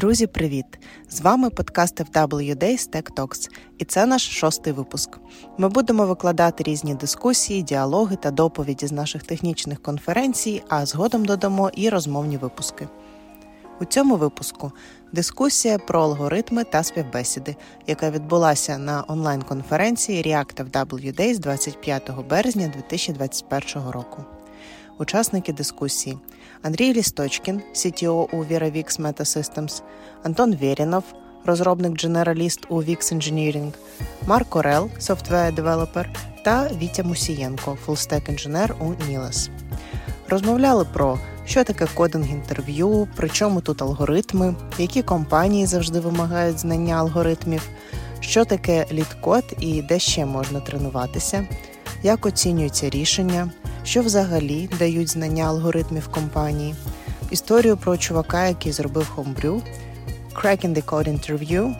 Друзі, привіт! З вами подкаст FW Days Tech Talks, і це наш шостий випуск. Ми будемо викладати різні дискусії, діалоги та доповіді з наших технічних конференцій, а згодом додамо і розмовні випуски. У цьому випуску дискусія про алгоритми та співбесіди, яка відбулася на онлайн-конференції React FW Days 25 березня 2021 року. Учасники дискусії Андрій Лісточкін, CTO у VeraVix Metasystems, Антон Вєрінов, розробник дженераліст у VIX Engineering, Марк Орел, software developer та Вітя Мусієнко, fullstack інженер у Niles. Розмовляли про що таке кодинг інтерв'ю, при чому тут алгоритми, які компанії завжди вимагають знання алгоритмів, що таке лід-код і де ще можна тренуватися, як оцінюються рішення, що взагалі дають знання алгоритмів компанії, історію про чувака, який зробив Homebrew, Cracking the Code Interview,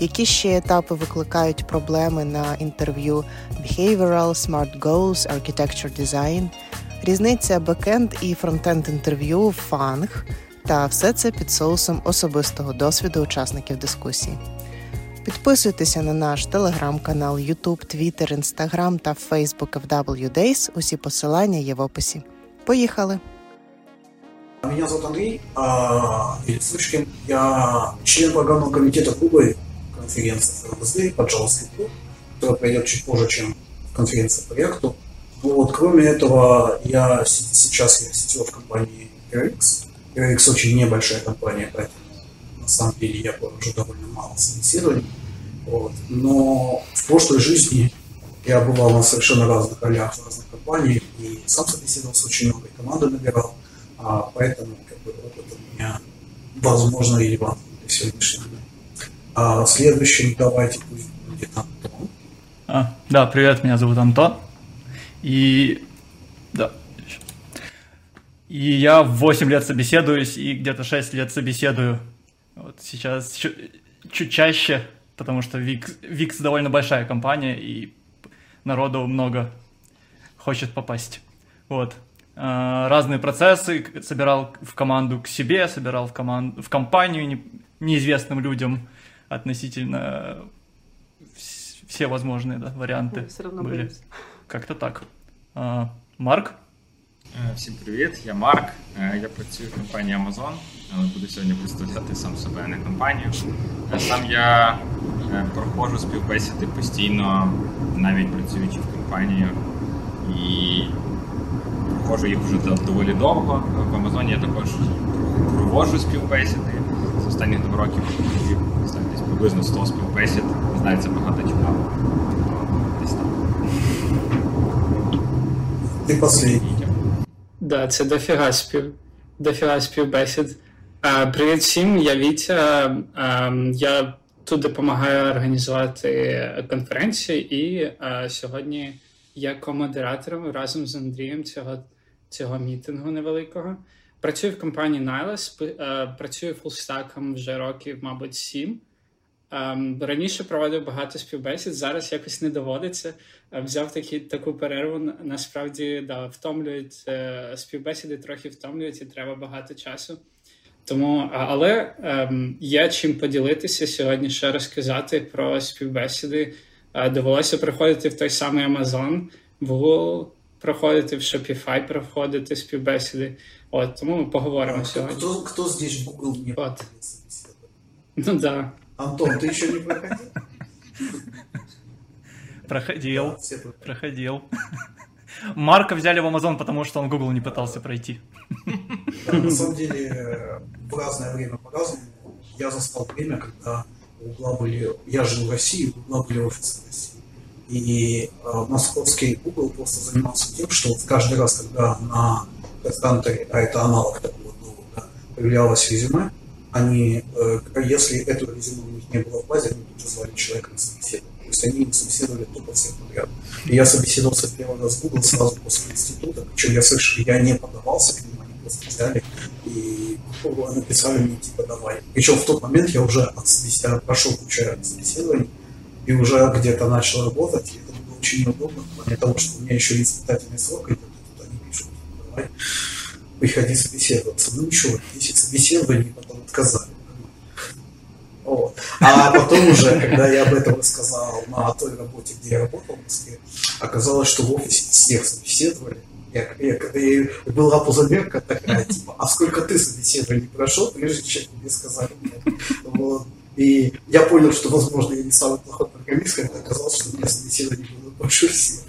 які ще етапи викликають проблеми на інтерв'ю? Behavioral, Smart Goals, Architecture Design, різниця бекенд і фронтенд інтерв'ю, фанг. Та все це під соусом особистого досвіду учасників дискусії. Підписуйтеся на наш телеграм-канал, Ютуб, Твіттер, Інстаграм та Фейсбук FW Days. Усі посилання є в описі. Поїхали! Меня зовут Андрей Велицучкин. Я член программного комитета Кубы конференции ФРБСД по JavaScript, которая пройдет чуть позже, чем конференция по React. Вот. Кроме этого, я сейчас я CTO в компании RX. RX очень небольшая компания, поэтому на самом деле я уже довольно мало собеседований. Вот. Но в прошлой жизни я бывал на совершенно разных ролях в разных компаниях и сам собеседовался очень много, и команду набирал, а поэтому как бы, опыт у меня возможно релевантный для сегодняшнего дня. А следующим давайте будет Антон. А, да, привет, меня зовут Антон. И да. И я 8 лет собеседуюсь и где-то 6 лет собеседую вот сейчас чуть, чуть чаще, потому что Викс, Викс довольно большая компания, и народу много хочет попасть. Вот. А, разные процессы собирал в команду к себе, собирал в, команду, в компанию не, неизвестным людям относительно все возможные да, варианты все равно были. боюсь. Как-то так. А, Марк? Е, Всім привіт, я Марк. Е, Я працюю в компанії Amazon, але буду сьогодні представляти сам себе, а не компанію. Е, Сам я е, проходжу співбесіди постійно, навіть працюючи в компанії, і проходжу їх вже доволі довго. В Амазоні я також проводжу співбесіди. З останніх двох років десь приблизно 100 співбесід. Не знаю, це багато чи мало. Десь так. Ты последний. Да, це дофіга спів, дофіга співбесід. Привіт всім, я Вітя. Я тут допомагаю організувати конференцію, і сьогодні я комодератором разом з Андрієм цього, цього мітингу невеликого. Працюю в компанії Niles, працюю фулстаком вже років, мабуть, сім. Раніше проводив багато співбесід, зараз якось не доводиться. Взяв такі, таку перерву. Насправді да, втомлюють е, співбесіди, трохи втомлюють і треба багато часу. Тому, але ем, є чим поділитися сьогодні ще розказати про співбесіди. Е, довелося приходити в той самий Amazon, в Google, проходити в Shopify, проходити співбесіди. От тому ми поговоримо Кто, сьогодні. кто, кто здесь в Google не собеседование? Ну да. Антон, ты еще не проходил? Проходил. Проходил. Марка взяли в Amazon, потому что он Google не пытался пройти. Да, на самом деле, э, в разное время по-разному. Я застал время, когда у Гугла были... Я жил в России, у Гугла были офисы в России. И э, московский Google просто занимался тем, что вот каждый раз, когда на HeadHunter, а это аналог такого Google, да, появлялось резюме, они, э, если это резюме у них не было в базе, они тут же звали человека на собеседование. То есть они собеседовали тупо всех подряд. И я собеседовался первый раз в Google сразу после института, причем я слышал, я не подавался к ним, они просто взяли и написали мне типа давай. Причем в тот момент я уже от собеседования прошел кучу собеседований и уже где-то начал работать, и это было очень неудобно, в того, что у меня еще и испытательный срок идет, и тут они пишут, давай, приходи собеседоваться. Ну ничего, 10 собеседований, потом отказали. А потом уже, когда я об этом рассказал на той работе, где я работал в Москве, оказалось, что в офисе всех собеседовали. Я, я, когда я, была позамерка такая, типа, а сколько ты собеседований прошел, прежде чем тебе сказали. Вот. И я понял, что, возможно, я не самый плохой программист, когда оказалось, что у меня собеседований было больше всех.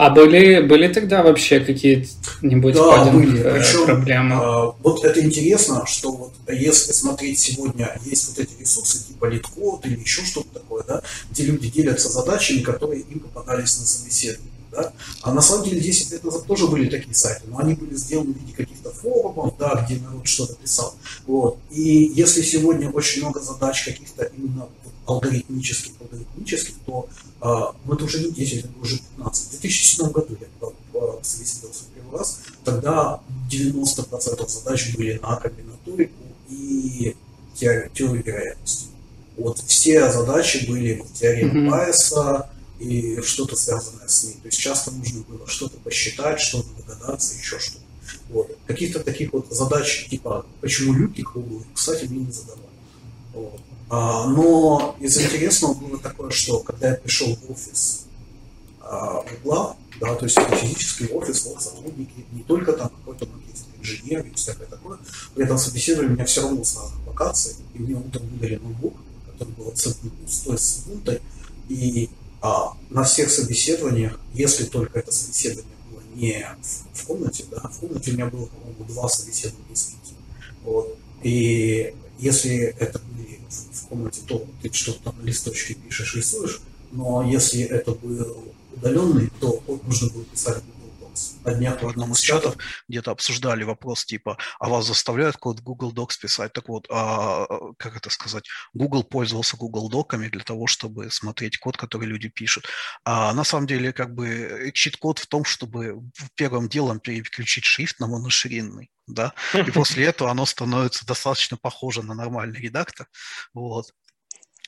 А были, были тогда вообще какие-нибудь да, были. Э, Причем, проблемы? А, вот это интересно, что вот если смотреть сегодня, есть вот эти ресурсы типа литкод или еще что-то такое, да, где люди делятся задачами, которые им попадались на собеседование. Да? А на самом деле 10 лет назад тоже были такие сайты, но они были сделаны в виде каких-то форумов, да, где народ что-то писал. Вот. И если сегодня очень много задач каких-то именно алгоритмических, алгоритмических, то а, ну, это уже не 10, это уже 15. В 2007 году я собеседовался первый раз, тогда 90% задач были на комбинаторику и теорию вероятности. Вот все задачи были в теореме mm-hmm. Байеса и что-то связанное с ней. То есть часто нужно было что-то посчитать, что-то догадаться, еще что-то. Вот. Каких-то таких вот задач, типа, почему люки круглые, кстати, мне не задавали. Вот. А, но из интересного было такое, что когда я пришел в офис а, Гугла, да, то есть это физический офис, вот сотрудники, не только там какой-то маркетинг, инженер и всякое такое, при этом собеседовали меня все равно с разных локаций, и мне утром выдали ноутбук, который был абсолютно пустой с вунтой, и а, на всех собеседованиях, если только это собеседование было не в, в комнате, да, в комнате у меня было, по-моему, два собеседования с вот, и если это были комнате, то ты что-то там на листочке пишешь, рисуешь, но если это был удаленный, то нужно было писать на днях в одном из чатов где-то обсуждали вопрос типа, а вас заставляют код Google Docs писать? Так вот, а, как это сказать, Google пользовался Google Доками для того, чтобы смотреть код, который люди пишут. А на самом деле, как бы, чит-код в том, чтобы первым делом переключить шрифт на моноширинный да, и после этого оно становится достаточно похоже на нормальный редактор, вот.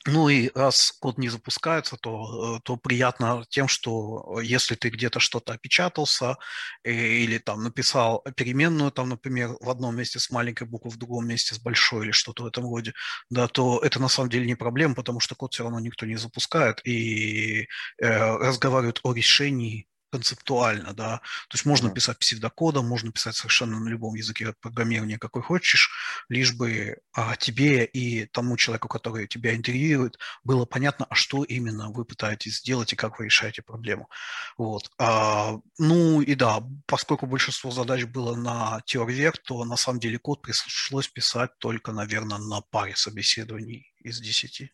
Ну и раз код не запускается, то, э, то приятно тем, что если ты где-то что-то опечатался э, или там написал переменную, там, например, в одном месте с маленькой буквы, в другом месте с большой или что-то в этом роде, да, то это на самом деле не проблема, потому что код все равно никто не запускает и э, разговаривают о решении концептуально, да. То есть можно mm-hmm. писать псевдокодом, можно писать совершенно на любом языке программирования, какой хочешь, лишь бы а, тебе и тому человеку, который тебя интервьюирует, было понятно, а что именно вы пытаетесь сделать и как вы решаете проблему. Вот. А, ну и да, поскольку большинство задач было на теорвер, то на самом деле код пришлось писать только, наверное, на паре собеседований из десяти.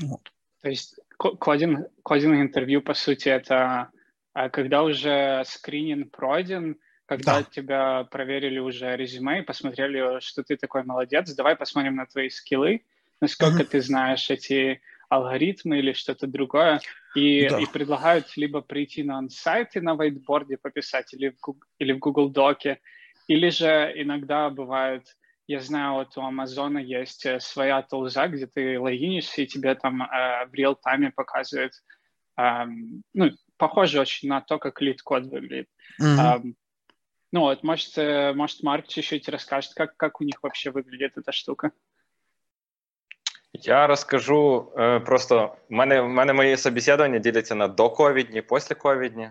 Вот. То есть кодинг, кодинг интервью, по сути, это а когда уже скрининг пройден, когда да. тебя проверили уже резюме и посмотрели, что ты такой молодец, давай посмотрим на твои скиллы, насколько mm-hmm. ты знаешь эти алгоритмы или что-то другое, и, да. и предлагают либо прийти на онсайт и на whiteboard пописать, или в, Google, или в Google Доке, или же иногда бывает, я знаю, вот у Амазона есть э, своя тулза, где ты логинишься, и тебе там э, в real-time е показывает, э, ну, похоже очень на то, как лид-код выглядит. Mm-hmm. А, ну вот, может, э, может Марк чуть-чуть расскажет, как, как у них вообще выглядит эта штука. Я розкажу е, просто в мене в мене мої собеседування діляться на доковідні, післяковідні.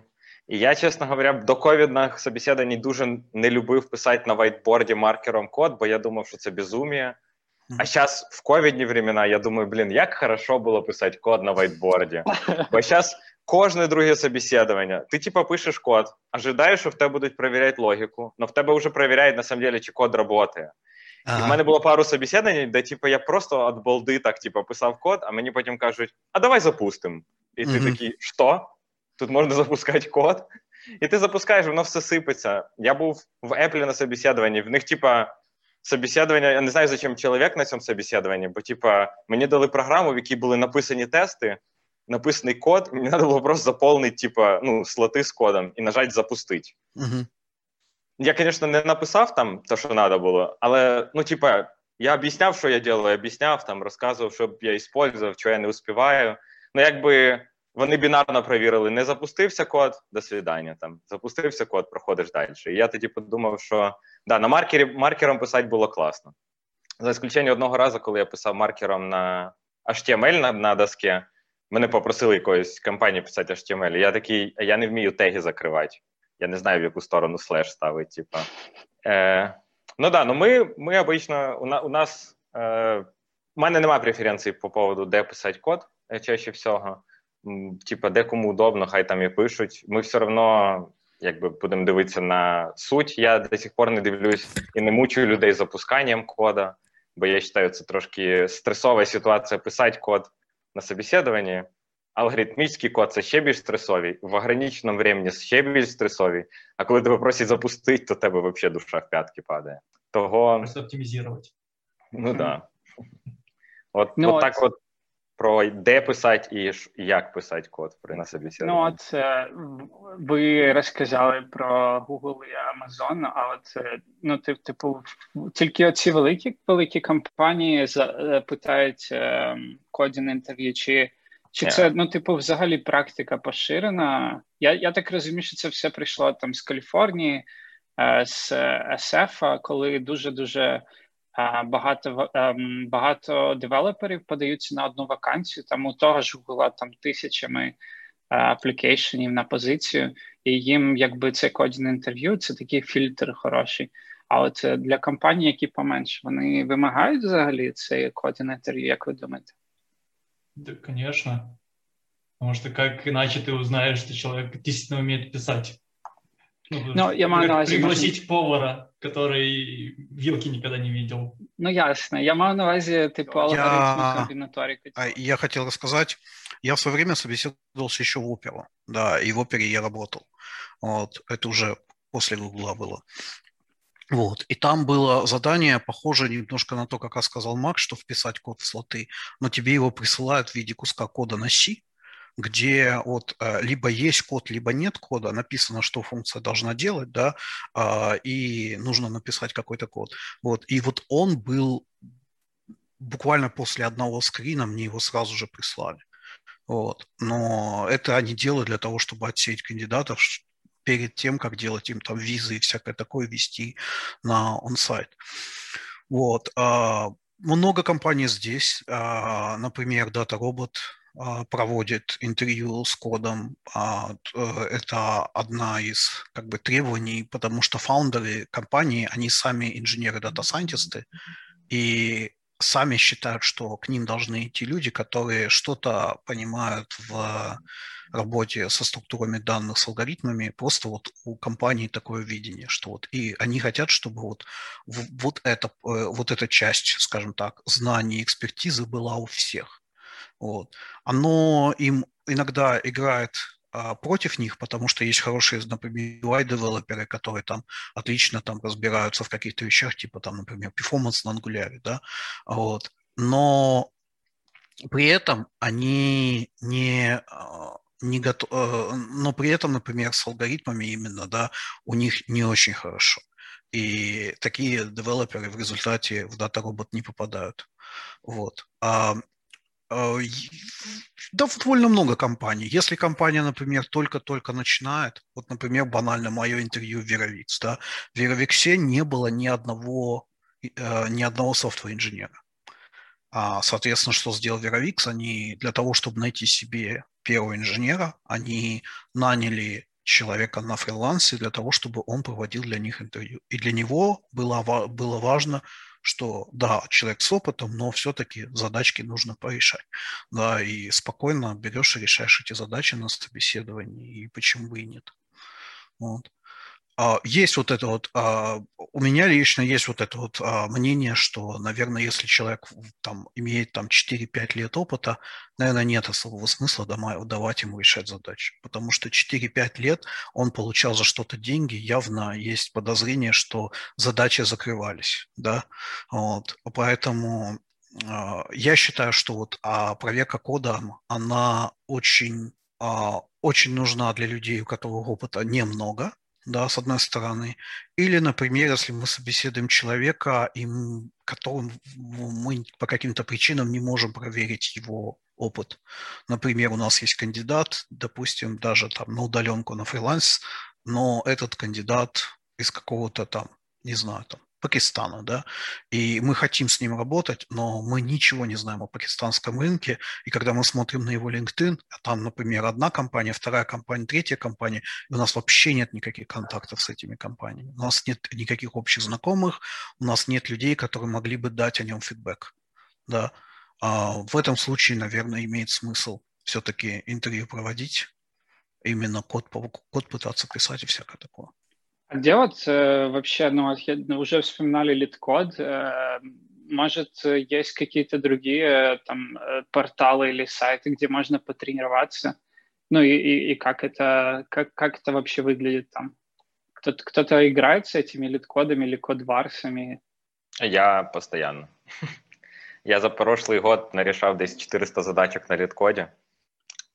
І я, чесно говоря, до ковідних собеседувань дуже не любив писати на вайтборді маркером код, бо я думав, що це безумие. А зараз в ковідні времена я думаю, блін, як хорошо було писати код на вайтборді. Бо зараз Кожне друге собеседування. Ти, типа, пишеш код, ожидаєш, що в тебе будуть перевіряти логіку, але в тебе вже перевіряють, на самом деле, чи код працює. Ага. І в мене було пару собеседувань, де типу, я просто від балди так типу, писав код, а мені потім кажуть, а давай запустимо. І ти mm такий, що? Тут можна запускати код? І ти запускаєш, воно все сипеться. Я був в Apple на собеседуванні, в них, типа, собеседування, я не знаю, зачем чоловік на цьому собеседуванні, бо, типа, мені дали програму, в якій були написані тести, написаний код, мені треба було просто заповнити, типа, ну, слоти з кодом і нажати запустити. Угу. Я, звісно, не написав там те, що треба було, але, ну, типа, я об'ясняв, що я делаю, об'ясняв, там, розказував, що я использував, що я не успіваю. Ну, якби вони бінарно провірили, не запустився код, до свидання, там, запустився код, проходиш далі. І я тоді подумав, що да, на маркері маркером писати було класно. За исключенням одного разу, коли я писав маркером на HTML на, на доске, мене попросили якоїсь компанії писати HTML. Я такий, я не вмію теги закривати. Я не знаю, в яку сторону слеш ставить. Типа. Е, Ну да, ну ми ми обично, у, у нас е, у мене немає преференцій по поводу, де писати код е, чаще всього. Типа, де кому удобно, хай там і пишуть. Ми все одно будемо дивитися на суть. Я до сих пор не дивлюсь і не мучую людей запусканням кода, бо я вважаю, це трошки стресова ситуація писати код на собеседуванні. Алгоритмічний код це ще більш стресовий, в ограниченому времени ще більш стресовий. А коли тебе просять запустити, то тебе взагалі душа в п'ятки падає. Того... Просто оптимізувати. Ну так. Да. От, ну, от так от про де писати і як писати код при на собеседуванні. Ну, от е, ви розказали про Google і Amazon, а от е, ну, типу, тільки оці великі великі компанії е, питають кодін інтерв'ю, чи чи це ну, типу, взагалі практика поширена? Я я так розумію, що це все прийшло там з Каліфорнії, з SF, коли дуже дуже багато ем, багато девелоперів подаються на одну вакансію. Там у того ж Google там тисячами аплікейшенів на позицію, і їм, якби це кодін інтерв'ю, це такий фільтр хороший. А от для компаній, які поменше, вони вимагають взагалі цей кодін інтерв'ю, як ви думаєте? Да, конечно. Потому что как иначе ты узнаешь, что человек умеет писать? Ну, ну я маю на увазі... Пригласить можна... повара, который вилки никогда не видел. Ну, ясно. Я маю на увазі, типу, алгоритмы комбинаторики. Я хотел рассказать, я в свое время собеседовался еще в оперу, да, и в опере я работал. Вот, это уже после Гугла было. Вот. И там было задание, похоже немножко на то, как рассказал Макс, что вписать код в слоты, но тебе его присылают в виде куска кода на C, где вот э, либо есть код, либо нет кода, написано, что функция должна делать, да, а, и нужно написать какой-то код. Вот. И вот он был буквально после одного скрина, мне его сразу же прислали. Вот. Но это они делают для того, чтобы отсеять кандидатов перед тем, как делать им там визы и всякое такое вести на онсайт. Вот. А, много компаний здесь, а, например, DataRobot, проводит интервью с кодом. А, э, это одна из как бы, требований, потому что фаундеры компании, они сами инженеры-дата-сайентисты, и сами считают, что к ним должны идти люди, которые что-то понимают в работе со структурами данных, с алгоритмами. Просто вот у компании такое видение, что вот и они хотят, чтобы вот, вот, это, э, вот эта часть, скажем так, знаний экспертизы была у всех. Вот. Оно им иногда играет а, против них, потому что есть хорошие, например, UI-девелоперы, которые там отлично там разбираются в каких-то вещах, типа там, например, performance на Angular, да, вот. Но при этом они не а, не готов, э, но при этом, например, с алгоритмами именно, да, у них не очень хорошо. И такие девелоперы в результате в Data Robot не попадают. Вот. А а, да, довольно много компаний. Если компания, например, только-только начинает, вот, например, банально мое интервью в Veravix, да, в Veravix не было ни одного, э, ни одного софтвер-инженера. А, соответственно, что сделал Veravix? Они для того, чтобы найти себе первого инженера, они наняли человека на фрилансе для того, чтобы он проводил для них интервью. И для него было, было важно, что да, человек с опытом, но все-таки задачки нужно порешать. Да, и спокойно берешь и решаешь эти задачи на собеседовании, и почему бы и нет. Вот. А, есть вот это вот, а, у меня лично есть вот это вот а, мнение, что, наверное, если человек там имеет там 4-5 лет опыта, наверное, нет особого смысла давать ему решать задачи, потому что 4-5 лет он получал за что-то деньги, явно есть подозрение, что задачи закрывались, да, вот, поэтому я считаю, что вот проверка кода, она очень, очень нужна для людей, у которых опыта немного, да, с одной стороны. Или, например, если мы собеседуем человека, им, которым мы по каким-то причинам не можем проверить его опыт. Например, у нас есть кандидат, допустим, даже там на удаленку, на фриланс, но этот кандидат из какого-то там, не знаю, там, Пакистана, да, и мы хотим с ним работать, но мы ничего не знаем о пакистанском рынке, и когда мы смотрим на его LinkedIn, а там, например, одна компания, вторая компания, третья компания, и у нас вообще нет никаких контактов с этими компаниями, у нас нет никаких общих знакомых, у нас нет людей, которые могли бы дать о нем фидбэк, да, а в этом случае, наверное, имеет смысл все-таки интервью проводить, именно код, код пытаться писать и всякое такое. А где вот э, вообще, ну, ну, уже вспоминали лид-код, э, может, есть какие-то другие там э, порталы или сайты, где можно потренироваться? Ну и, и, и как это как, как это вообще выглядит там? Кто-то, кто-то играет с этими лид-кодами или код-варсами? Я постоянно. Я за прошлый год нарішав десь 400 задачок на літкоді.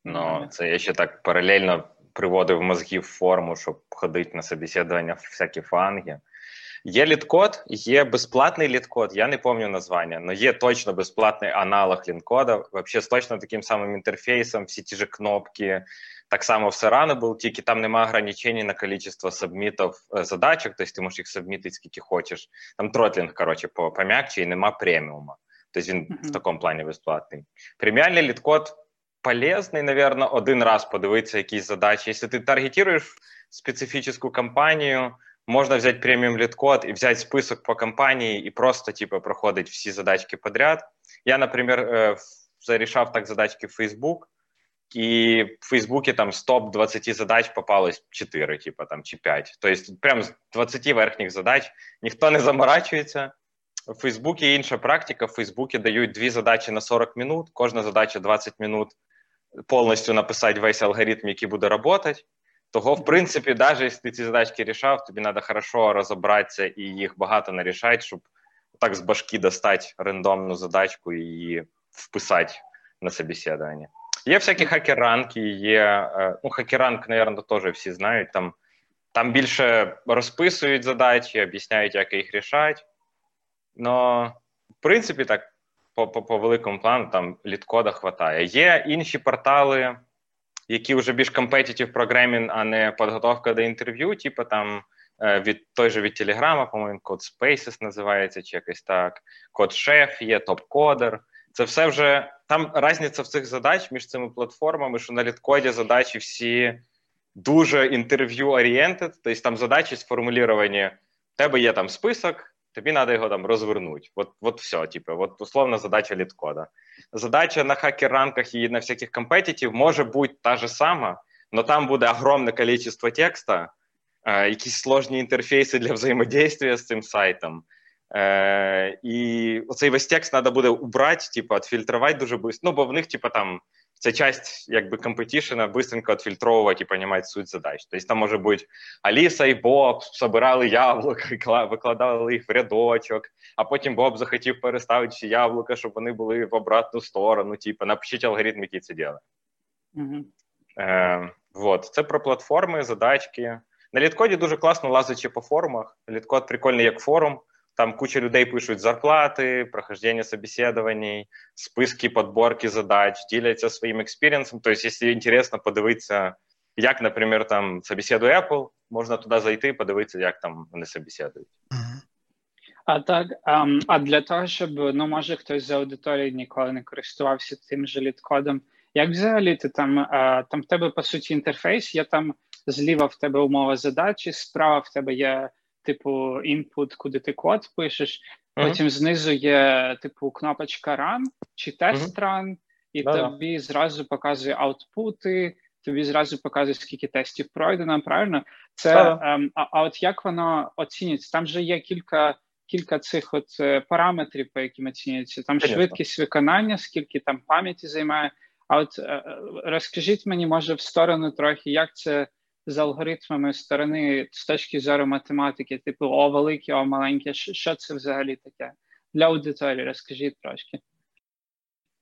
Ну, це я ще так паралельно Приводив мозги в форму, щоб ходити на собеседування в всякі фанги. Є LeetCode, є безплатний LeetCode, я не пам'ятаю названня, але є точно безплатний аналог LeetCode а, вообще з точно таким самим інтерфейсом, всі ті ж кнопки. Так само в Serrano був, тільки там немає ограничень на количество submit ів э, задачок, тобто ти можеш їх сабмітити скільки хочеш. Там throttling, коротше, пом'якче і нема преміума. Тобто він mm-hmm. в такому плані безплатний. Преміальний LeetCode полезний, наверное, один раз подивитися якісь задачі. Якщо ти таргетуєш специфічну компанію, можна взяти преміум літкод і взяти список по компанії і просто типу, проходить всі задачки подряд. Я, наприклад, э, зарішав так задачки в Facebook, і в Фейсбуке там з топ-20 задач попалось 4, типа там, чи 5. Тобто, прям з 20 верхніх задач ніхто не заморачується. В Фейсбуке інша практика. В Фейсбуке дають дві задачі на 40 минут, кожна задача 20 минут повністю написати весь алгоритм, який буде працювати. Того, в принципі, навіть якщо ти ці задачки рішав, тобі треба хорошо розібратися і їх багато нарішати, щоб так з башки достати рандомну задачку і її вписати на собеседування. Є всякі хакеранки, є. Е, ну, хакеранк, мабуть, теж всі знають. Там там більше розписують задачі, об'ясняють, як їх рішати. Но, в принципі, так, по по, великому плану там літкода хватає. Є інші портали, які вже більш competitive programming, а не підготовка до інтерв'ю, типу там е, від той же від Телеграма, по-моєму, Code Spaces називається, чи якось так. Код Шеф є, топ-кодер. Це все вже там різниця в цих задач між цими платформами, що на літкоді задачі всі дуже інтерв'ю орієнтед, тобто там задачі сформуліровані. В тебе є там список, тобі треба його там розвернути. От от все, типу, от условна задача літкода. Задача на хакер-ранках і на всяких компетитів може бути та же сама, але там буде огромне кількість текста, е, якісь сложні інтерфейси для взаємодействия з цим сайтом. Е, І оцей весь текст треба буде убрати, типу, відфільтрувати дуже швидко. Ну, бо в них, типу, там це часть якби компетішена быстренько відфільтровувати і розуміти суть задач. Тобто там може бути Аліса і Боб собирали яблука, викладали їх в рядочок, а потім Боб захотів переставити ці яблука, щоб вони були в обратну сторону. Типу, напишіть алгоритм, який це робить. Mm-hmm. Е, вот. Це про платформи, задачки. На літкоді дуже класно лазити по форумах. Літкод прикольний як форум. Там куча людей пишуть зарплати, прохождение собеседований, списки подборки задач, діляться своїм експірієнсом. Тобто, якщо інтересно подивитися, як, наприклад, там собеседує Apple, можна туди зайти, подивитися, як там вони собеседують. А так, а, а для того, щоб ну може хтось з аудиторії ніколи не користувався тим же літкодом, як взагалі ти там а, там в тебе по суті інтерфейс, є там зліва в тебе умова задачі, справа в тебе є типу, інпут, куди ти код пишеш. Uh-huh. Потім знизу є, типу, кнопочка Run чи тест uh-huh. Run, і да, тобі зразу показує аутпути, тобі зразу показує, скільки тестів пройдено. Правильно? Це да. ем, а, а от як воно оцінюється? Там же є кілька. Кілька цих от е, параметрів, по яким оцінюється. Там Конечно. швидкість виконання, скільки там пам'яті займає. А от е, е, розкажіть мені, може, в сторону трохи, як це з алгоритмами сторони з точки зору математики, типу О велике, О маленьке, що це взагалі таке? Для аудиторії розкажіть трошки.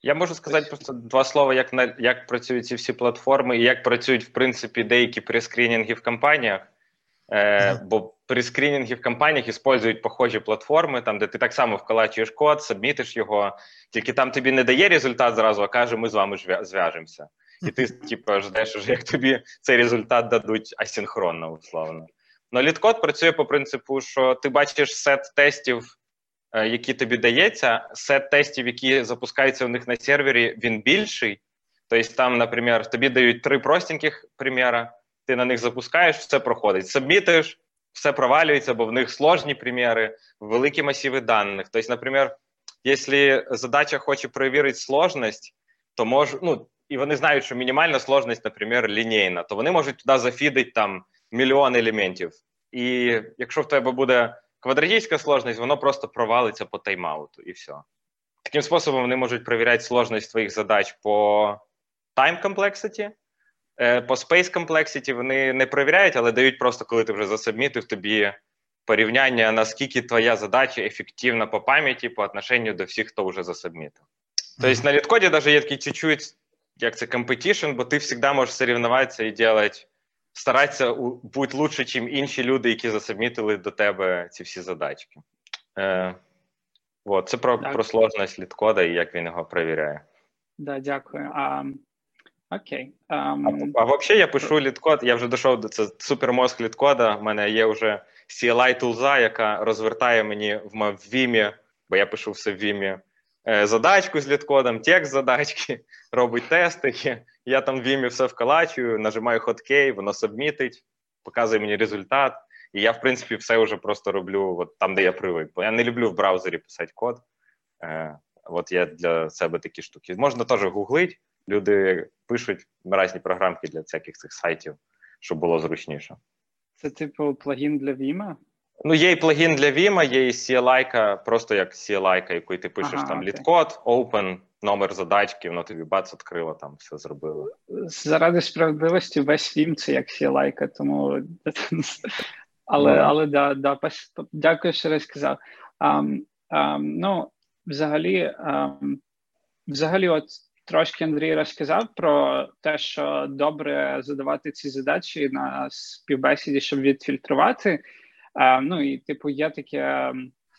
Я можу сказати просто два слова, як на як працюють ці всі платформи і як працюють, в принципі, деякі прескрінінги в компаніях. Е, Бо прескрінінги в компаніях використовують похожі платформи, там, де ти так само вколачуєш код, сабмітиш його, тільки там тобі не дає результат зразу, а каже, ми з вами зв'яжемося і ти, типу, ждеш, як тобі цей результат дадуть асінхронно, условно. Но літкод працює по принципу, що ти бачиш сет тестів, е, які тобі дається, сет тестів, які запускаються у них на сервері, він більший. Тобто, там, наприклад, тобі дають три простеньких приміра, ти на них запускаєш, все проходить. Сабмітиш, все провалюється, бо в них сложні приміри, великі масиви даних. Тобто, наприклад, якщо задача хоче перевірити сложність, то мож, ну, і вони знають, що мінімальна сложність, наприклад, лінійна, то вони можуть туди зафідити там мільйон елементів. І якщо в тебе буде квадратична сложність, воно просто провалиться по тайм-ауту і все. Таким способом вони можуть перевіряти сложність твоїх задач по time complexity, е, по space complexity вони не перевіряють, але дають просто, коли ти вже засабмітив тобі порівняння, наскільки твоя задача ефективна по пам'яті по отношенню до всіх, хто вже засабмітив. Тобто на літкоді навіть є такий чуть-чуть, як це competition, бо ти завжди можеш соревнуватися і робити, старатися бути лучше, ніж інші люди, які засабмітили до тебе ці всі задачки. Е, вот. Це про про сложність літкода і як він його перевіряє. Да, дякую. А, Окей. Um... А, а взагалі я пишу літкод, я вже дійшов до це супермозг літкода. У мене є вже CLI тулза, яка розвертає мені в Vim, бо я пишу все в Vim, е, задачку з літкодом, текст задачки, робить тести. Я там в Vim все вкалачую, нажимаю хоткей, воно сабмітить, показує мені результат. І я, в принципі, все вже просто роблю от там, де я привик. Бо я не люблю в браузері писати код. Е, От я для себе такі штуки. Можна теж гуглити. Люди пишуть різні програмки для всяких цих сайтів, щоб було зручніше. Це типу плагін для Vima? Ну, є і плагін для Vima, є і CLI, просто як CLI, яку ти пишеш ага, там літкод, open, номер задачки, воно тобі бац відкрило, там все зробило. Заради справедливості, весь Vim це як CLI, тому але ну, але да, да, дякую, що розказав. Um, um, ну, взагалі, um, взагалі, от трошки Андрій розказав про те, що добре задавати ці задачі на співбесіді, щоб відфільтрувати. А, Ну і типу, є таке.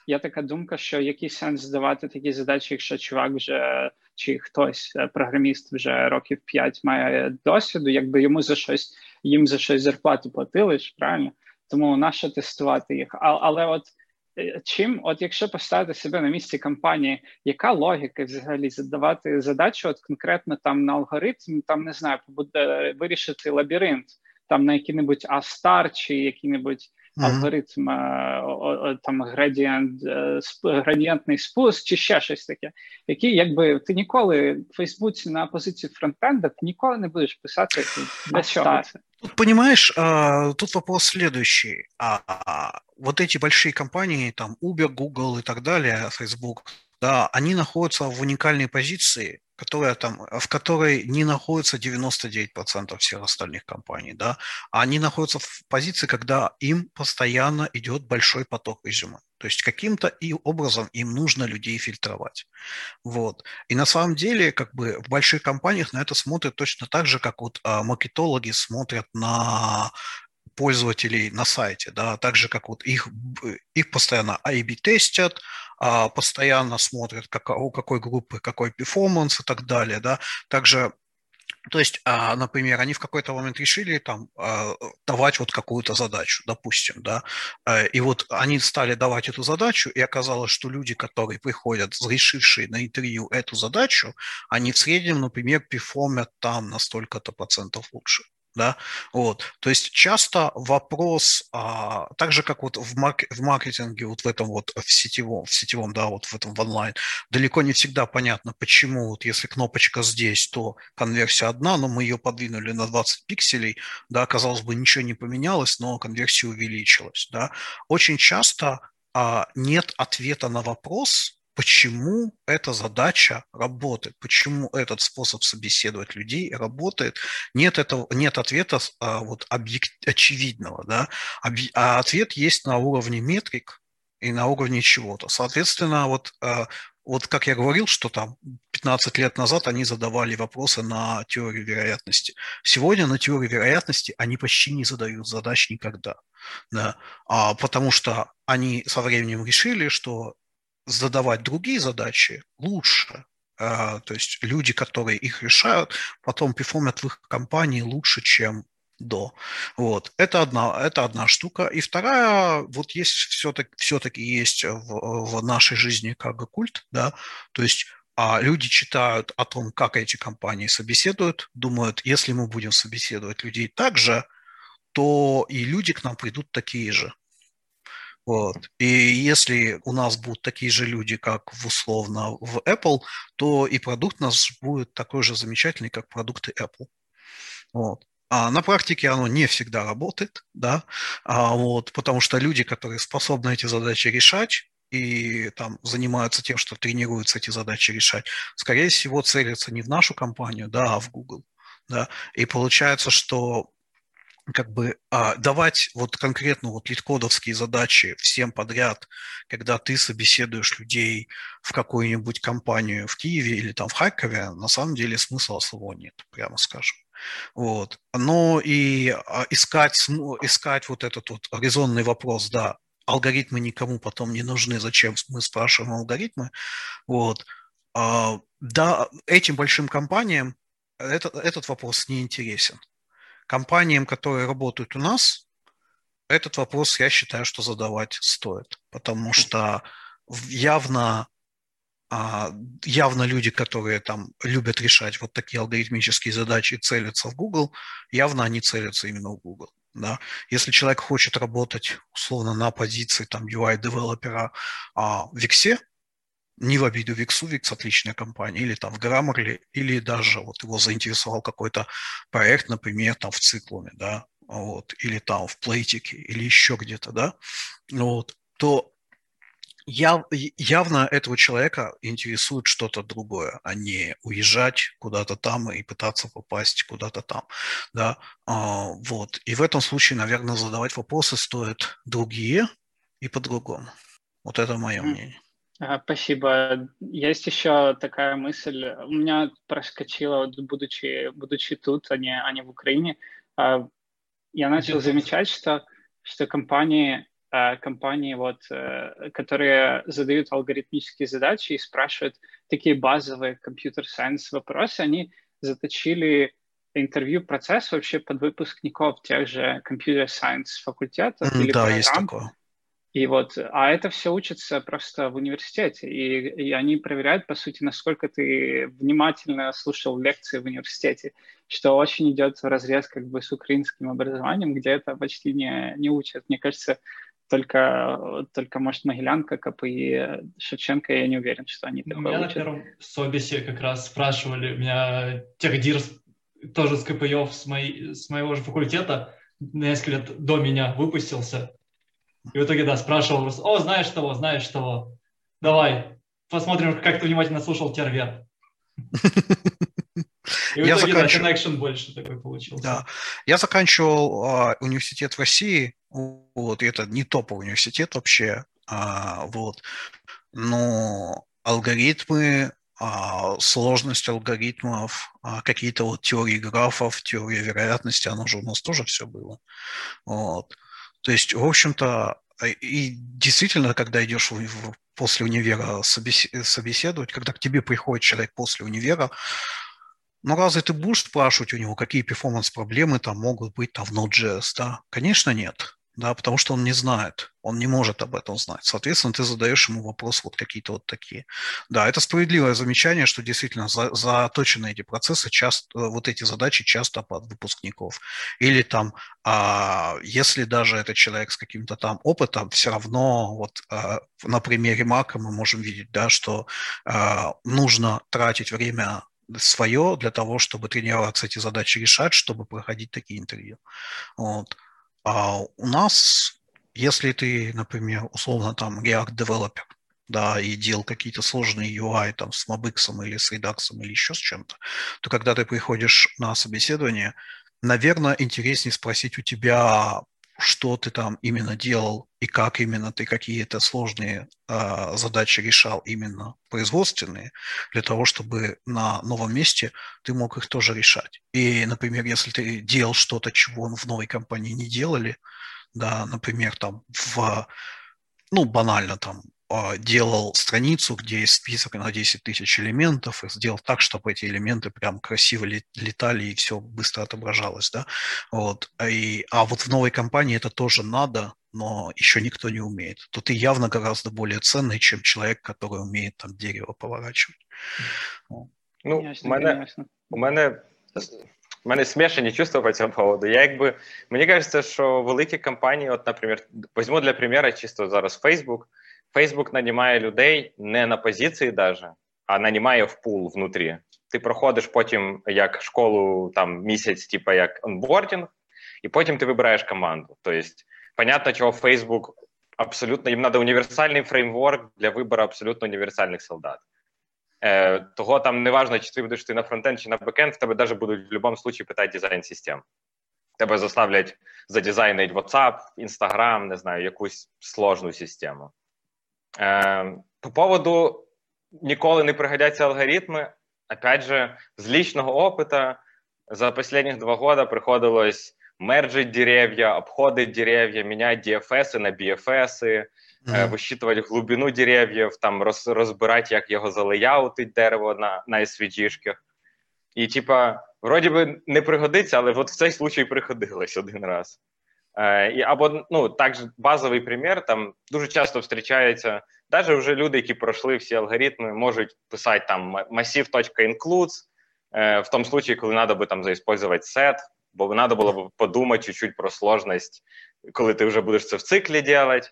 Є така думка, що який сенс здавати такі задачі, якщо чувак вже чи хтось е, програміст вже років 5 має досвіду, якби йому за щось їм за щось зарплату платили ж правильно, тому нащо тестувати їх? А, але от Е, чим, от якщо поставити себе на місці компанії, яка логіка взагалі задавати задачу от конкретно там на алгоритм, там не знаю, буде вирішити лабіринт, там на який-небудь Астар чи який-небудь. алгоритм е, там градієнт, е, градієнтний спуск, чи ще щось таке, який якби ти ніколи в Фейсбуці на позиції фронтенда ти ніколи не будеш писати для чого це. Тут, понимаешь, а, тут вопрос следующий. А, вот эти большие компании, там Uber, Google и так далее, Facebook, да, они находятся в уникальной позиции, которая там, в которой не находится 99% всех остальных компаний, да, а они находятся в позиции, когда им постоянно идет большой поток резюме. То есть каким-то и образом им нужно людей фильтровать. Вот. И на самом деле, как бы в больших компаниях на это смотрят точно так же, как вот а, маркетологи смотрят на пользователей на сайте, да, так же, как вот их, их постоянно A-B тестят, а, постоянно смотрят, как, у какой группы какой перформанс и так далее, да, также то есть, а, например, они в какой-то момент решили там а, давать вот какую-то задачу, допустим, да, э, и вот они стали давать эту задачу, и оказалось, что люди, которые приходят, решившие на интервью эту задачу, они в среднем, например, перформят там на столько-то процентов лучше да, вот, то есть часто вопрос, а, так же, как вот в, марк, в маркетинге, вот в этом вот, в сетевом, в сетевом, да, вот в этом в онлайн, далеко не всегда понятно, почему вот если кнопочка здесь, то конверсия одна, но мы ее подвинули на 20 пикселей, да, казалось бы, ничего не поменялось, но конверсия увеличилась, да, очень часто а, нет ответа на вопрос, почему эта задача работает, почему этот способ собеседовать людей работает. Нет, этого, нет ответа а, вот, объект, очевидного. Да? А ответ есть на уровне метрик и на уровне чего-то. Соответственно, вот, а, вот как я говорил, что там 15 лет назад они задавали вопросы на теорию вероятности. Сегодня на теорию вероятности они почти не задают задач никогда. Да? А, потому что они со временем решили, что задавать другие задачи лучше. А, то есть люди, которые их решают, потом перформят в их компании лучше, чем до. Вот. Это одна, это одна штука. И вторая, вот есть все-таки, все-таки есть в, в нашей жизни как культ, да, то есть а люди читают о том, как эти компании собеседуют, думают, если мы будем собеседовать людей так же, то и люди к нам придут такие же. Вот. И если у нас будут такие же люди, как в, условно в Apple, то и продукт у нас будет такой же замечательный, как продукты Apple. Вот. А на практике оно не всегда работает, да, а вот, потому что люди, которые способны эти задачи решать, и там занимаются тем, что тренируются эти задачи решать, скорее всего, целятся не в нашу компанию, да, а в Google. Да, и получается, что как бы а, давать вот конкретно вот лид-кодовские задачи всем подряд, когда ты собеседуешь людей в какую-нибудь компанию в Киеве или там в Харькове, на самом деле смысла особого нет, прямо скажем. Вот. Но и а, искать, искать вот этот вот резонный вопрос, да, алгоритмы никому потом не нужны, зачем мы спрашиваем алгоритмы, вот. А, да, этим большим компаниям этот, этот вопрос не интересен компаниям, которые работают у нас, этот вопрос, я считаю, что задавать стоит, потому что явно, а, явно люди, которые там любят решать вот такие алгоритмические задачи и целятся в Google, явно они целятся именно в Google. Да? Если человек хочет работать условно на позиции там UI-девелопера а, в Виксе, не в обиду Виксу, Викс отличная компания, или там в Grammarly, или даже вот его заинтересовал какой-то проект, например, там в Циклуме, да, вот, или там в Плейтике, или еще где-то, да, вот, то яв, явно этого человека интересует что-то другое, а не уезжать куда-то там и пытаться попасть куда-то там, да, а, вот. И в этом случае, наверное, задавать вопросы стоит другие и по-другому. Вот это мое мнение. Спасибо. Есть еще такая мысль. У меня проскочила, вот, будучи, будучи тут, а не, а не в Украине, а, я начал замечать, что, что компании, а, компании вот, э, которые задают алгоритмические задачи и спрашивают такие базовые компьютер-сайенс вопросы, они заточили интервью процесс вообще под выпускников тех же компьютер-сайенс факультетов mm, или да, программ. есть такое. И вот, а это все учится просто в университете, и, и они проверяют, по сути, насколько ты внимательно слушал лекции в университете, что очень идет в разрез как бы с украинским образованием, где это почти не, не учат. Мне кажется, только, только, может, Могилянка, КПИ, Шевченко, я не уверен, что они такое Меня учат. на первом собесе как раз спрашивали, у меня техдир тоже с КПИов с, моей, с моего же факультета, несколько лет до меня выпустился, и в итоге, да, спрашивал, о, знаешь того, знаешь того. Давай, посмотрим, как ты внимательно слушал тервер. И в я итоге, заканчив... да, connection больше такой получился. Да. Я заканчивал а, университет в России, вот, и это не топовый университет вообще, а, вот, но алгоритмы, а, сложность алгоритмов, а, какие-то вот теории графов, теория вероятности, оно же у нас тоже все было. Вот. То есть, в общем-то, а, и действительно, когда идешь в, в, после универа собеседовать, когда к тебе приходит человек после универа, ну, разве ты будешь спрашивать у него, какие перформанс-проблемы там могут быть там в Node.js, да? Конечно, нет да, потому что он не знает, он не может об этом знать. Соответственно, ты задаешь ему вопрос вот какие-то вот такие. Да, это справедливое замечание, что действительно за, заточены эти процессы, часто, э, вот эти задачи часто под выпускников. Или там, а, если даже этот человек с каким-то там опытом, все равно вот а, на примере Мака мы можем видеть, да, что а, нужно тратить время свое для того, чтобы тренироваться эти задачи решать, чтобы проходить такие интервью. Вот. А у нас, если ты, например, условно там React Developer, да, и делал какие-то сложные UI там с Mobix или с Redux или еще с чем-то, то когда ты приходишь на собеседование, наверное, интереснее спросить у тебя что ты там именно делал и как именно ты какие-то сложные э, задачи решал именно производственные, для того, чтобы на новом месте ты мог их тоже решать. И, например, если ты делал что-то, чего в новой компании не делали, да, например, там в, ну, банально там делал страницу, где есть список на 10 тысяч элементов, и сделал так, чтобы эти элементы прям красиво летали и все быстро отображалось, да, вот, и, а вот в новой компании это тоже надо, но еще никто не умеет, то ты явно гораздо более ценный, чем человек, который умеет там дерево поворачивать. Ну, ясно, у мене, у мене У мене смішані чувства по цьому поводу. Я якби мені кажеться, що великі компанії, от, наприклад, візьму для примера чисто зараз Facebook. Facebook нанімає людей не на позиції, даже, а нанімає в пул внутрі. Ти проходиш потім як школу там місяць, типу як онбордінг, і потім ти вибираєш команду. Тобто, понятно, чого Facebook абсолютно їм треба універсальний фреймворк для вибору абсолютно універсальних солдат. Е, Того там не важно, чи ти будеш ти на фронтенд, чи на бекенд, в тебе навіть будуть в будь-якому випадку питати дизайн систем. Тебе заставлять задизайнити WhatsApp, Instagram, не знаю, якусь сложну систему. Е, По поводу ніколи не пригодяться алгоритми. Опять же, з личного опыта за последних два года приходилось мерджить деревья, обходить деревья, менять DFS на BFS, mm-hmm. висчитувати глибину дерев'їв, там роз, розбирати, як його залеяутить дерево на на SVG-шках. І, типа, вроді би не пригодиться, але от в цей случай пригодилось один раз. І, Або ну, також базовий примір, там дуже часто зустрічається, навіть вже люди, які пройшли всі алгоритми, можуть писати там massive.includes, е, в тому случаї, коли треба би там заіспользувати set, бо треба було б подумати чуть-чуть про сложність, коли ти вже будеш це в циклі робити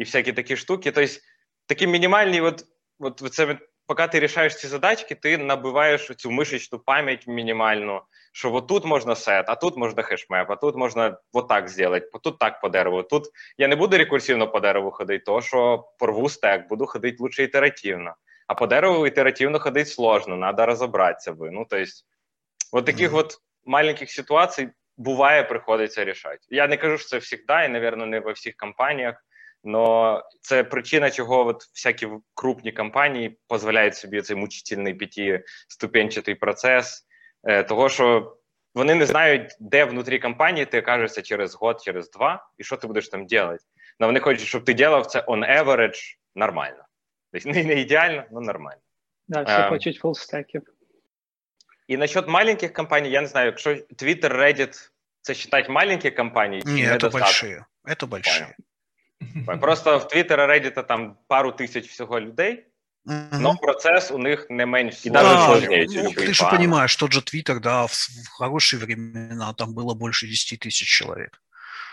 и всякие такие штуки. То есть такі мінімальні, от, от це поки ти рішаєш ці задачки, ти набиваєш цю мишечну пам'ять мінімальну, що от тут можна сет, а тут можна хешмеп, а тут можна вот так зробити, тут так по дереву. Тут я не буду рекурсивно по дереву ходити, то що порву стек, буду ходити лучше ітеративно. А по дереву ітеративно ходити сложно, треба розібратися би. Ну, то есть, вот таких mm-hmm. вот маленьких ситуацій буває, приходиться рішати. Я не кажу, що це завжди, і, мабуть, не во всіх компаніях. Но це причина, чого от всякі крупні компанії дозволяють собі цей мучительний п'ятиступенчатий процес, е, того що вони не знають, де внутрі компанії ти окажешся через год, через два, і що ти будеш там робити. Но вони хочуть, щоб ти робив це on average нормально. Тобто не, не ідеально, але нормально. Да, всі um, хочуть фулстеків. І насчет маленьких компаній, я не знаю, якщо Twitter, Reddit це вважати маленькі компанії, чи Ні, це большие. Это большие. Просто в Твіттера, Reddit там пару тисяч всього людей. Но процесс у них не меньше, и даже да, сложнее. Ну, ты же понимаешь, тот же Твиттер, да, в, в хорошие времена там было больше 10 тысяч человек.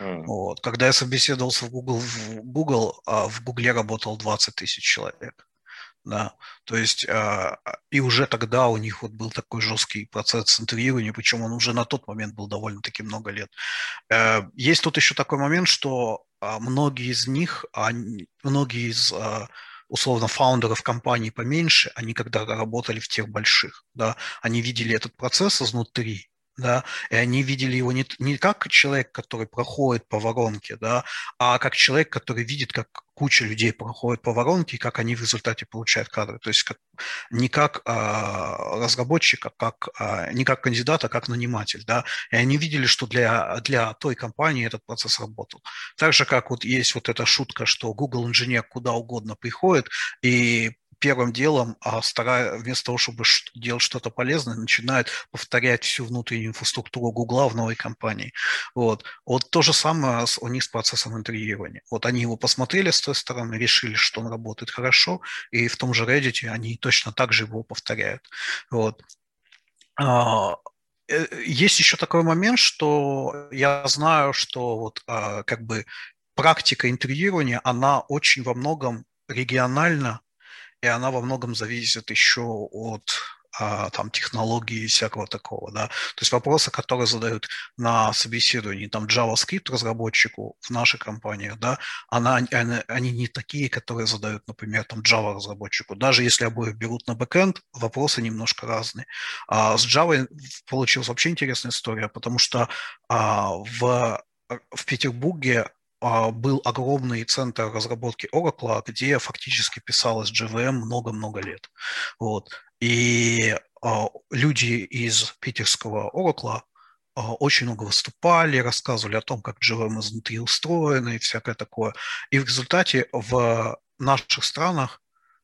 Mm. Вот. Когда я собеседовался в Google, в Google, а в Google работал 20 тысяч человек. Да, то есть э, и уже тогда у них вот был такой жесткий процесс центрирования, причем он уже на тот момент был довольно-таки много лет. Э, есть тут еще такой момент, что а многие из них, они, многие из а, условно фаундеров компаний поменьше, они когда работали в тех больших, да, они видели этот процесс изнутри, да, и они видели его не, не как человек, который проходит по воронке, да, а как человек, который видит, как куча людей проходит по воронке, и как они в результате получают кадры. То есть как, не как а, разработчика, как, а, не как кандидата, а как наниматель, да, и они видели, что для, для той компании этот процесс работал. Так же, как вот есть вот эта шутка, что Google инженер куда угодно приходит, и первым делом, а старая, вместо того, чтобы делать что-то полезное, начинают повторять всю внутреннюю инфраструктуру Гугла в новой компании. Вот. вот то же самое у них с процессом интегрирования. Вот они его посмотрели с той стороны, решили, что он работает хорошо, и в том же Reddit они точно так же его повторяют. Вот. А, э, есть еще такой момент, что я знаю, что вот а, как бы практика интегрирования, она очень во многом регионально и она во многом зависит еще от а, там технологии всякого такого, да. То есть вопросы, которые задают на собеседовании там JavaScript разработчику в нашей компании, да, она, они, они не такие, которые задают, например, там Java разработчику. Даже если обоих берут на бэкэнд, вопросы немножко разные. А с Java получилась вообще интересная история, потому что а, в в Петербурге был огромный центр разработки Oracle, где фактически писалось JVM много-много лет. Вот. И а, люди из питерского Oracle а, очень много выступали, рассказывали о том, как JVM изнутри устроено и всякое такое. И в результате в наших странах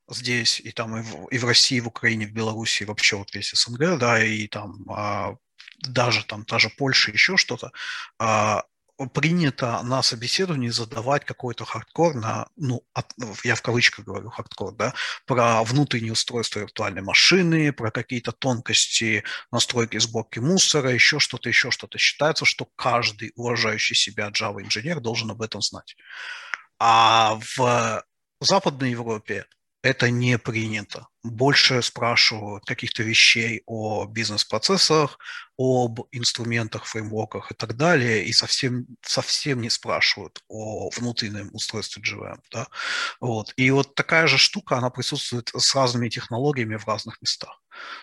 здесь, и там и в, и в России, и в Украине, в Беларуси, и вообще вот весь СНГ, да, и там а, даже там та же Польша, еще что-то, а, принято на собеседовании задавать какой-то хардкор на, ну, от, я в кавычках говорю хардкор, да, про внутреннее устройство виртуальной машины, про какие-то тонкости настройки сборки мусора, еще что-то, еще что-то. Считается, что каждый уважающий себя Java инженер должен об этом знать. А в Западной Европе это не принято. Больше спрашивают каких-то вещей о бизнес-процессах, об инструментах, фреймворках и так далее, и совсем, совсем не спрашивают о внутреннем устройстве JVM. Да? Вот. И вот такая же штука, она присутствует с разными технологиями в разных местах.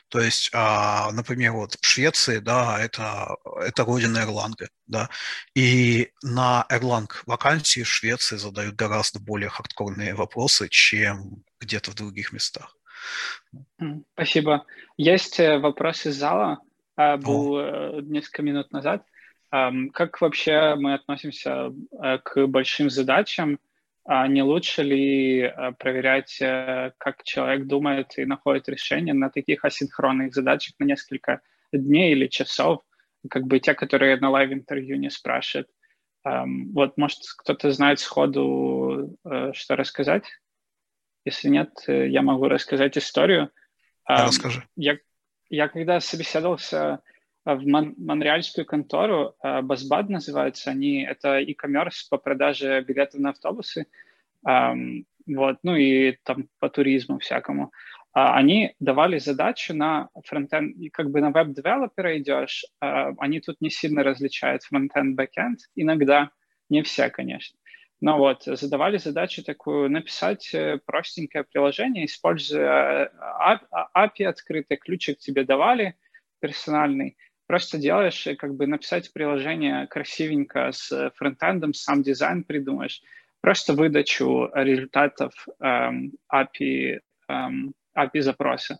То есть, а, например, вот в Швеции, да, это, это родина Erlang, да, и на Erlang вакансии в Швеции задают гораздо более хардкорные вопросы, чем где-то в других местах. Спасибо. Есть э, вопрос из зала, а, был О. Э, несколько минут назад. Как вообще мы относимся э, к большим задачам? А не лучше ли проверять, как человек думает и находит решение на таких асинхронных задачах на несколько дней или часов, как бы те, которые на live-интервью не спрашивают? Вот, может, кто-то знает сходу, что рассказать? Если нет, э, я могу рассказать историю. Расскажи. Я, я когда собеседовался э, в мон- монреальскую контору, Busbud э, называется, они это e-commerce по продаже билетов на автобусы, вот, ну и там по туризму всякому. А они давали задачу на фронтенд, как бы на веб-девелопера идешь, они тут не сильно различают фронтенд, бэкенд, иногда, не все, конечно. Ну вот, задавали задачу такую написать э, простенькое приложение, используя API э, открытый, ключик тебе давали персональный, просто делаешь, как бы написать приложение красивенько с фронтендом, сам дизайн придумаешь, просто выдачу результатов эм, API, эм, API запроса.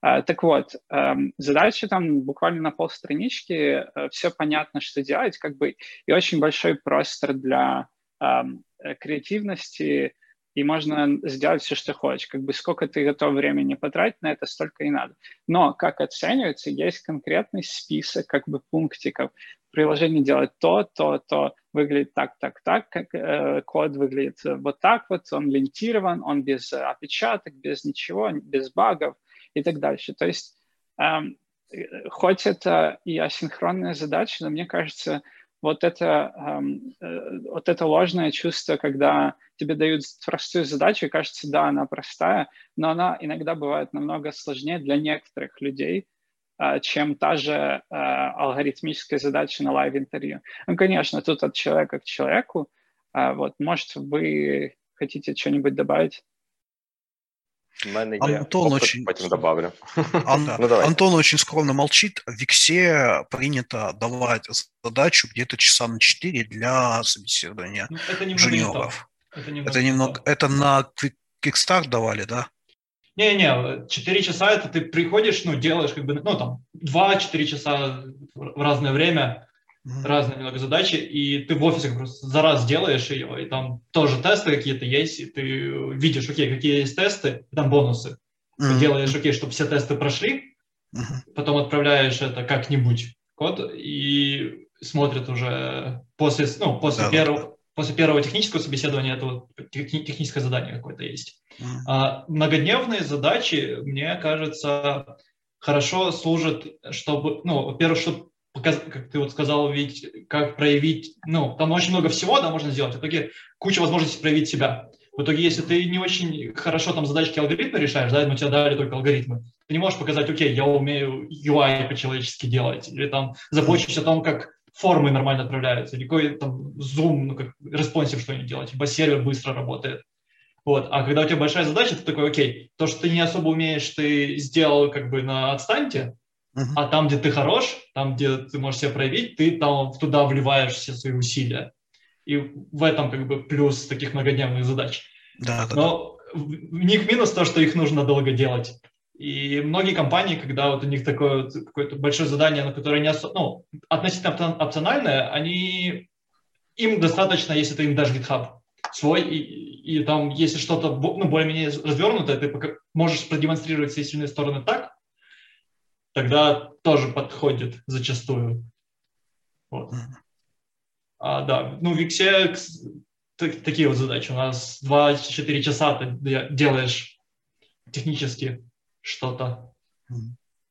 Uh, так вот, um, задача там буквально на полстранички, uh, все понятно, что делать, как бы, и очень большой простор для Э, креативности, и можно сделать все, что хочешь. Как бы сколько ты готов времени потратить на это, столько и надо. Но как оценивается, есть конкретный список как бы пунктиков. Приложение делает то, то, то, выглядит так, так, так, как э, код выглядит вот так вот, он лентирован, он без опечаток, без ничего, без багов и так дальше. То есть э, хоть это и асинхронная задача, но мне кажется, вот это, эм, э, вот это ложное чувство, когда тебе дают простую задачу, и кажется, да, она простая, но она иногда бывает намного сложнее для некоторых людей, э, чем та же э, алгоритмическая задача на live-интервью. Ну, конечно, тут от человека к человеку. Э, вот, может, вы хотите что-нибудь добавить? У мене є Антон очень... потім добавлю. Ан... ну, давай. Антон очень скромно молчит. В Виксе принято давать задачу где-то часа на 4 для собеседования ну, это джуниоров. Это немного, это, немного... это на Kickstart давали, да? Не-не, 4 часа это ты приходишь, ну, делаешь как бы, ну, там, 2-4 часа в разное время, разные немного задачи, и ты в офисе просто за раз делаешь ее, и там тоже тесты какие-то есть, и ты видишь, окей, какие есть тесты, и там бонусы. Mm-hmm. Ты делаешь, окей, чтобы все тесты прошли, mm-hmm. потом отправляешь это как-нибудь код, и смотрят уже после, ну, после да, первого, да. после первого технического собеседования это вот техническое задание какое-то есть. Mm-hmm. А многодневные задачи, мне кажется, хорошо служат, чтобы, ну, во-первых, чтобы как ты вот сказал, ведь как проявить, ну, там очень много всего, да, можно сделать, в итоге куча возможностей проявить себя. В итоге, если ты не очень хорошо там задачки алгоритмы решаешь, да, но тебе дали только алгоритмы, ты не можешь показать, окей, я умею UI по-человечески делать, или там забочусь о том, как формы нормально отправляются, или какой там зум, ну, как responsive что-нибудь делать, либо сервер быстро работает. Вот. А когда у тебя большая задача, ты такой, окей, то, что ты не особо умеешь, ты сделал как бы на отстаньте, а там, где ты хорош, там, где ты можешь себя проявить, ты там туда вливаешь все свои усилия. И в этом как бы плюс таких многодневных задач. Да, да, Но да. в них минус то, что их нужно долго делать. И многие компании, когда вот у них такое вот какое-то большое задание, на которое не особо, ну, относительно опциональное, они, им достаточно, если ты им дашь GitHub. свой, и, и там, если что-то ну, более-менее развернутое, ты можешь продемонстрировать все сильные стороны так, тогда тоже подходит зачастую. Вот. А, да, ну, в Виксе такие вот задачи. У нас 2-4 часа ты делаешь технически что-то.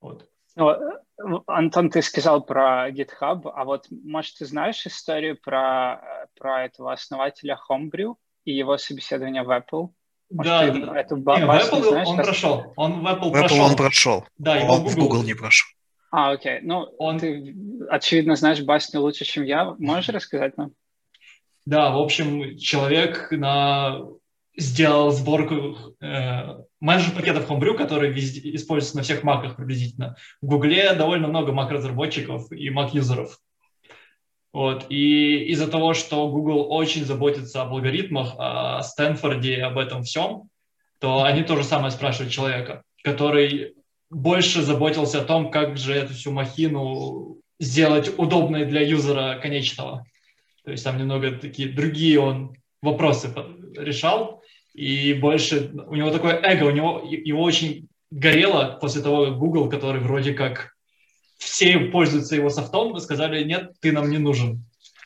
Вот. Ну, Антон, ты сказал про GitHub, а вот, может, ты знаешь историю про, про этого основателя Homebrew и его собеседование в Apple? Может, да, ты да. Эту не, в Apple знаешь, он прошел. Он в Apple, в Apple прошел. он прошел. Да, он в Google не прошел. А, окей. Ну, он... ты, очевидно, знаешь басню лучше, чем я. Можешь рассказать нам? Да, в общем, человек на... сделал сборку э, менеджер пакетов Homebrew, который везде, используется на всех маках приблизительно. В Гугле довольно много мак-разработчиков и мак-юзеров. Вот. И из-за того, что Google очень заботится об алгоритмах, о Стэнфорде, об этом всем, то они то же самое спрашивают человека, который больше заботился о том, как же эту всю махину сделать удобной для юзера конечного. То есть там немного такие другие он вопросы решал, и больше у него такое эго, у него его очень горело после того, как Google, который вроде как все пользуются его софтом, сказали, нет, ты нам не нужен.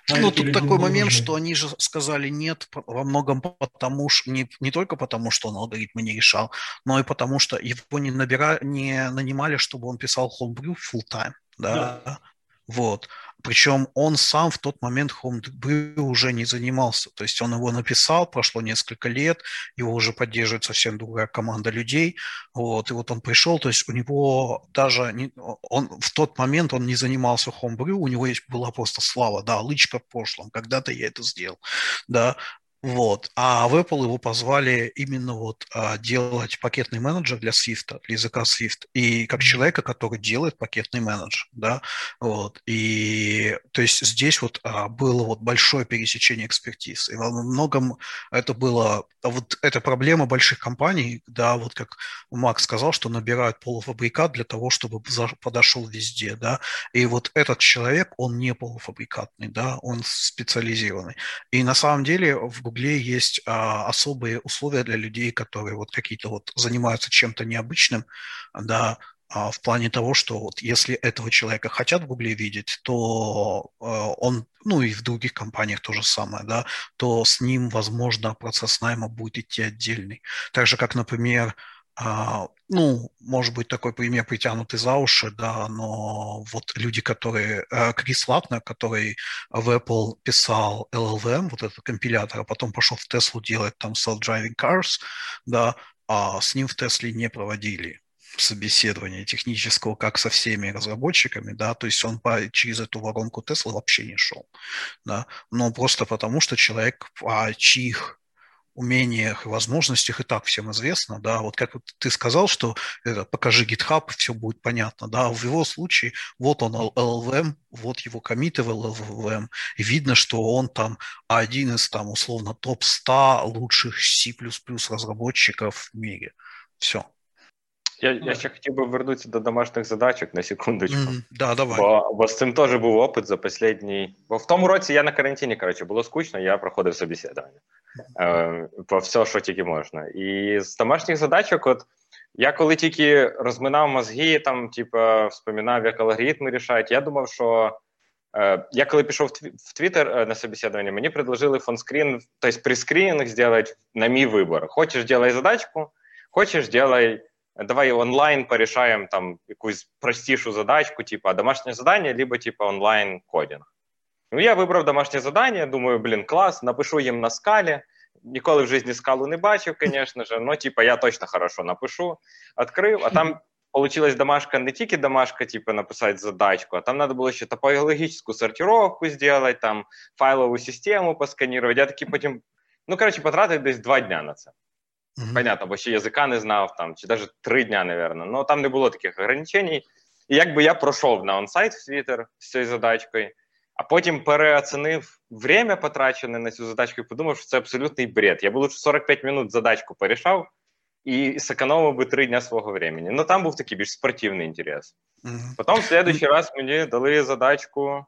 Ну, тут такой момент, нужны. что они же сказали нет во многом потому, что не, не только потому, что он алгоритмы не решал, но и потому, что его не, набира, не нанимали, чтобы он писал homebrew full time. Да? да. Вот. Причем он сам в тот момент Homebrew уже не занимался. То есть он его написал, прошло несколько лет, его уже поддерживает совсем другая команда людей. Вот, и вот он пришел, то есть у него даже не, он, в тот момент он не занимался Homebrew, у него есть, была просто слава, да, лычка в прошлом, когда-то я это сделал. Да, вот. А в Apple его позвали именно вот а, делать пакетный менеджер для Swift, для языка Swift. И как человека, который делает пакетный менеджер, да, вот. И то есть здесь вот а, было вот большое пересечение экспертиз. И во многом это было, вот эта проблема больших компаний, да, вот как Макс сказал, что набирают полуфабрикат для того, чтобы подошел везде, да. И вот этот человек, он не полуфабрикатный, да, он специализированный. И на самом деле в Гугле есть а, особые условия для людей, которые вот какие-то вот занимаются чем-то необычным, да, а, в плане того, что вот если этого человека хотят в Гугле видеть, то а, он, ну и в других компаниях то же самое, да, то с ним, возможно, процесс найма будет идти отдельный. Так же, как, например, а, ну, может быть, такой пример притянутый за уши, да, но вот люди, которые... Э, Крис Латнер, который в Apple писал LLVM, вот этот компилятор, а потом пошел в Теслу делать там self-driving cars, да, а с ним в Тесле не проводили собеседования технического, как со всеми разработчиками, да, то есть он по, через эту воронку Тесла вообще не шел, да, но просто потому, что человек, о чьих умениях и возможностях и так всем известно, да, вот как вот ты сказал, что это, покажи GitHub, и все будет понятно, да, в его случае вот он LLVM, вот его комиты в LLVM, и видно, что он там один из там условно топ-100 лучших C++ разработчиков в мире. Все. Я я ще хотів би вернутися до домашніх задачок на секундочку. Mm, да, давай. Бо, бо з цим теж був опит за останній. Бо в тому році я на карантині, коротше, було скучно, я проходив собеседування. Е, по все, що тільки можна. І з домашніх задачок, от я коли тільки розминав мозги, там, типу, вспоминав, як алгоритми рішають, я думав, що. Е, я коли пішов в Твіттер е, на собеседование, мені предложили фонскрін, тобто прескрінінг зробити на мій вибор. Хочеш, делай задачку, хочеш, делай давай онлайн порішаємо там якусь простішу задачку, типу домашнє завдання, либо типу онлайн кодінг. Ну, я вибрав домашнє завдання, думаю, блін, клас, напишу їм на скалі. Ніколи в житті скалу не бачив, звісно ж, но типа я точно хорошо напишу. Відкрив, а там получилась домашка не тільки домашка, типу, написати задачку, а там треба було ще топологічну сортировку зробити, там файлову систему посканувати. Я такий потім, ну коротше, потратив десь два дня на це. Mm-hmm. Понятно, бо ще язика не знав, там, чи навіть три дня, напевно. Ну там не було таких ограничень. І якби я пройшов на онсайт в Twitter з цією задачкою, а потім переоцінив время, потрачене на цю задачку, і подумав, що це абсолютний бред. Я б лучше 45 минут задачку порішав і зекономив би три дня свого времени. Ну там був такий більш спортивний інтерес. Mm-hmm. Потім в следующий раз мені дали задачку.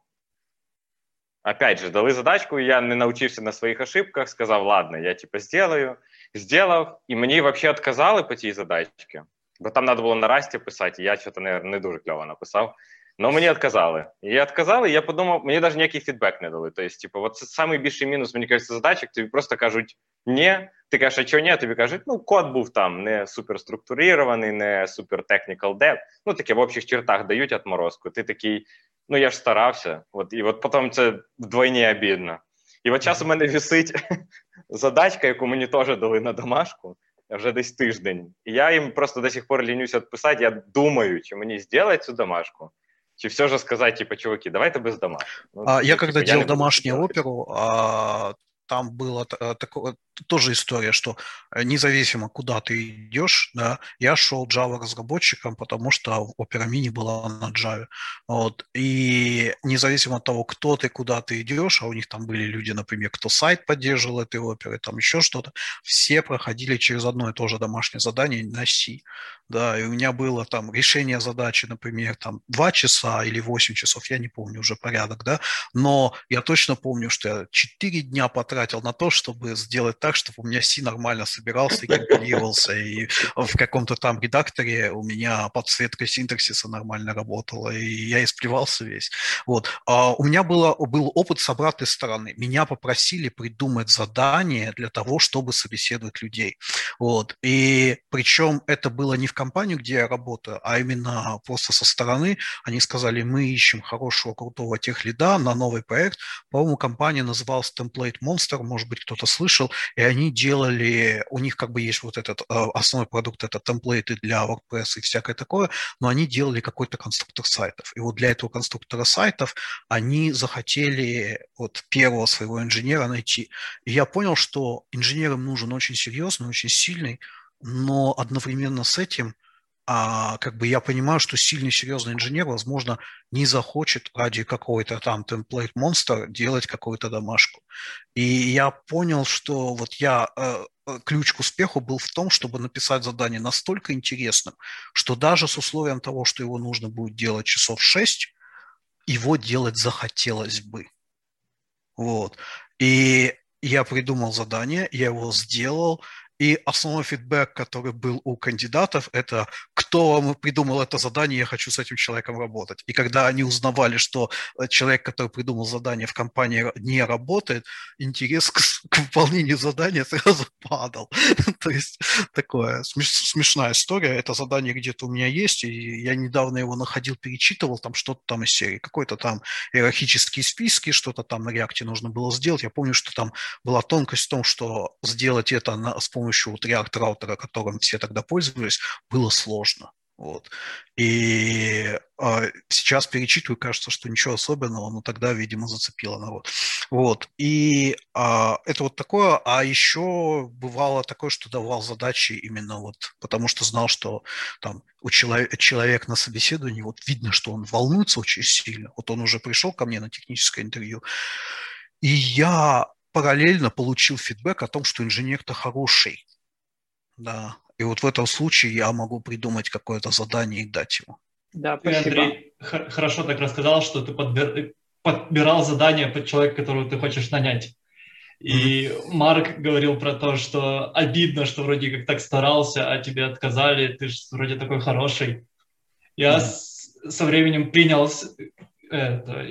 опять же, дали задачку, і я не навчився на своїх ошибках, сказав, ладно, я типу сделаю, сделав, і мені взагалі відказали по цій задачці, бо там треба було на расті писати, і я щось не, не дуже кльово написав. Но мені відказали. І відказали, і я подумав, мені навіть ніякий фідбек не дали. Тобто, типу, от це найбільший мінус, мені кажеться, задачок, тобі просто кажуть ні, ти кажеш, а чого ні, тобі кажуть, ну, код був там не суперструктурований, не супер technical dev, ну, таке в общих чертах дають отморозку. Ти такий, ну, я ж старався, от, і от потім це вдвойні обідно. І от час у мене висить задачка, яку мені теж дали на домашку, вже десь тиждень. І я їм просто до сих пор лінюся відписати, я думаю, чи мені зробити цю домашку, чи все же сказать, типа, чуваки, давайте без домашнего. Ну, а, я типа, когда я делал домашнюю оперу, а, там было э, такое, тоже история, что э, независимо, куда ты идешь, да, я шел Java разработчиком, потому что Opera Mini была на Java. Вот. И независимо от того, кто ты, куда ты идешь, а у них там были люди, например, кто сайт поддерживал этой оперы, там еще что-то, все проходили через одно и то же домашнее задание на C. Да, и у меня было там решение задачи, например, там 2 часа или 8 часов, я не помню уже порядок, да, но я точно помню, что я 4 дня потратил на то, чтобы сделать так, чтобы у меня C нормально собирался и компилировался, и в каком-то там редакторе у меня подсветка синтаксиса нормально работала, и я исплевался весь. Вот. А у меня было, был опыт с обратной стороны. Меня попросили придумать задание для того, чтобы собеседовать людей. Вот. И причем это было не в компанию, где я работаю, а именно просто со стороны. Они сказали, мы ищем хорошего, крутого техлида на новый проект. По-моему, компания называлась Template Monster, может быть, кто-то слышал и они делали, у них как бы есть вот этот э, основной продукт, это темплейты для WordPress и всякое такое, но они делали какой-то конструктор сайтов. И вот для этого конструктора сайтов они захотели вот первого своего инженера найти. И я понял, что инженерам нужен очень серьезный, очень сильный, но одновременно с этим а как бы я понимаю, что сильный, серьезный инженер, возможно, не захочет ради какой-то там монстр делать какую-то домашку. И я понял, что вот я э, э, ключ к успеху был в том, чтобы написать задание настолько интересным, что даже с условием того, что его нужно будет делать часов 6, его делать захотелось бы. Вот. И я придумал задание, я его сделал, и основной фидбэк, который был у кандидатов, это кто вам придумал это задание, я хочу с этим человеком работать. И когда они узнавали, что э, человек, который придумал задание в компании не работает, интерес к, к выполнению задания сразу падал. То есть такое смешная история. Это задание где-то у меня есть, и я недавно его находил, перечитывал, там что-то там из серии, какой-то там иерархические списки, что-то там на реакте нужно было сделать. Я помню, что там была тонкость в том, что сделать это на, с помощью помощью вот React раутера, которым все тогда пользовались, было сложно. Вот. И э, сейчас перечитываю, кажется, что ничего особенного, но тогда, видимо, зацепило народ. Вот. И э, это вот такое. А еще бывало такое, что давал задачи именно вот потому, что знал, что там у человека, человек на собеседовании, вот видно, что он волнуется очень сильно. Вот он уже пришел ко мне на техническое интервью. И я параллельно получил фидбэк о том, что инженер-то хороший. Да. И вот в этом случае я могу придумать какое-то задание и дать ему. Да, спасибо. Ты, Андрей, хорошо так рассказал, что ты подбир, подбирал задание под человека, которого ты хочешь нанять. И mm-hmm. Марк говорил про то, что обидно, что вроде как так старался, а тебе отказали, ты же вроде такой хороший. Я mm-hmm. с, со временем принял это,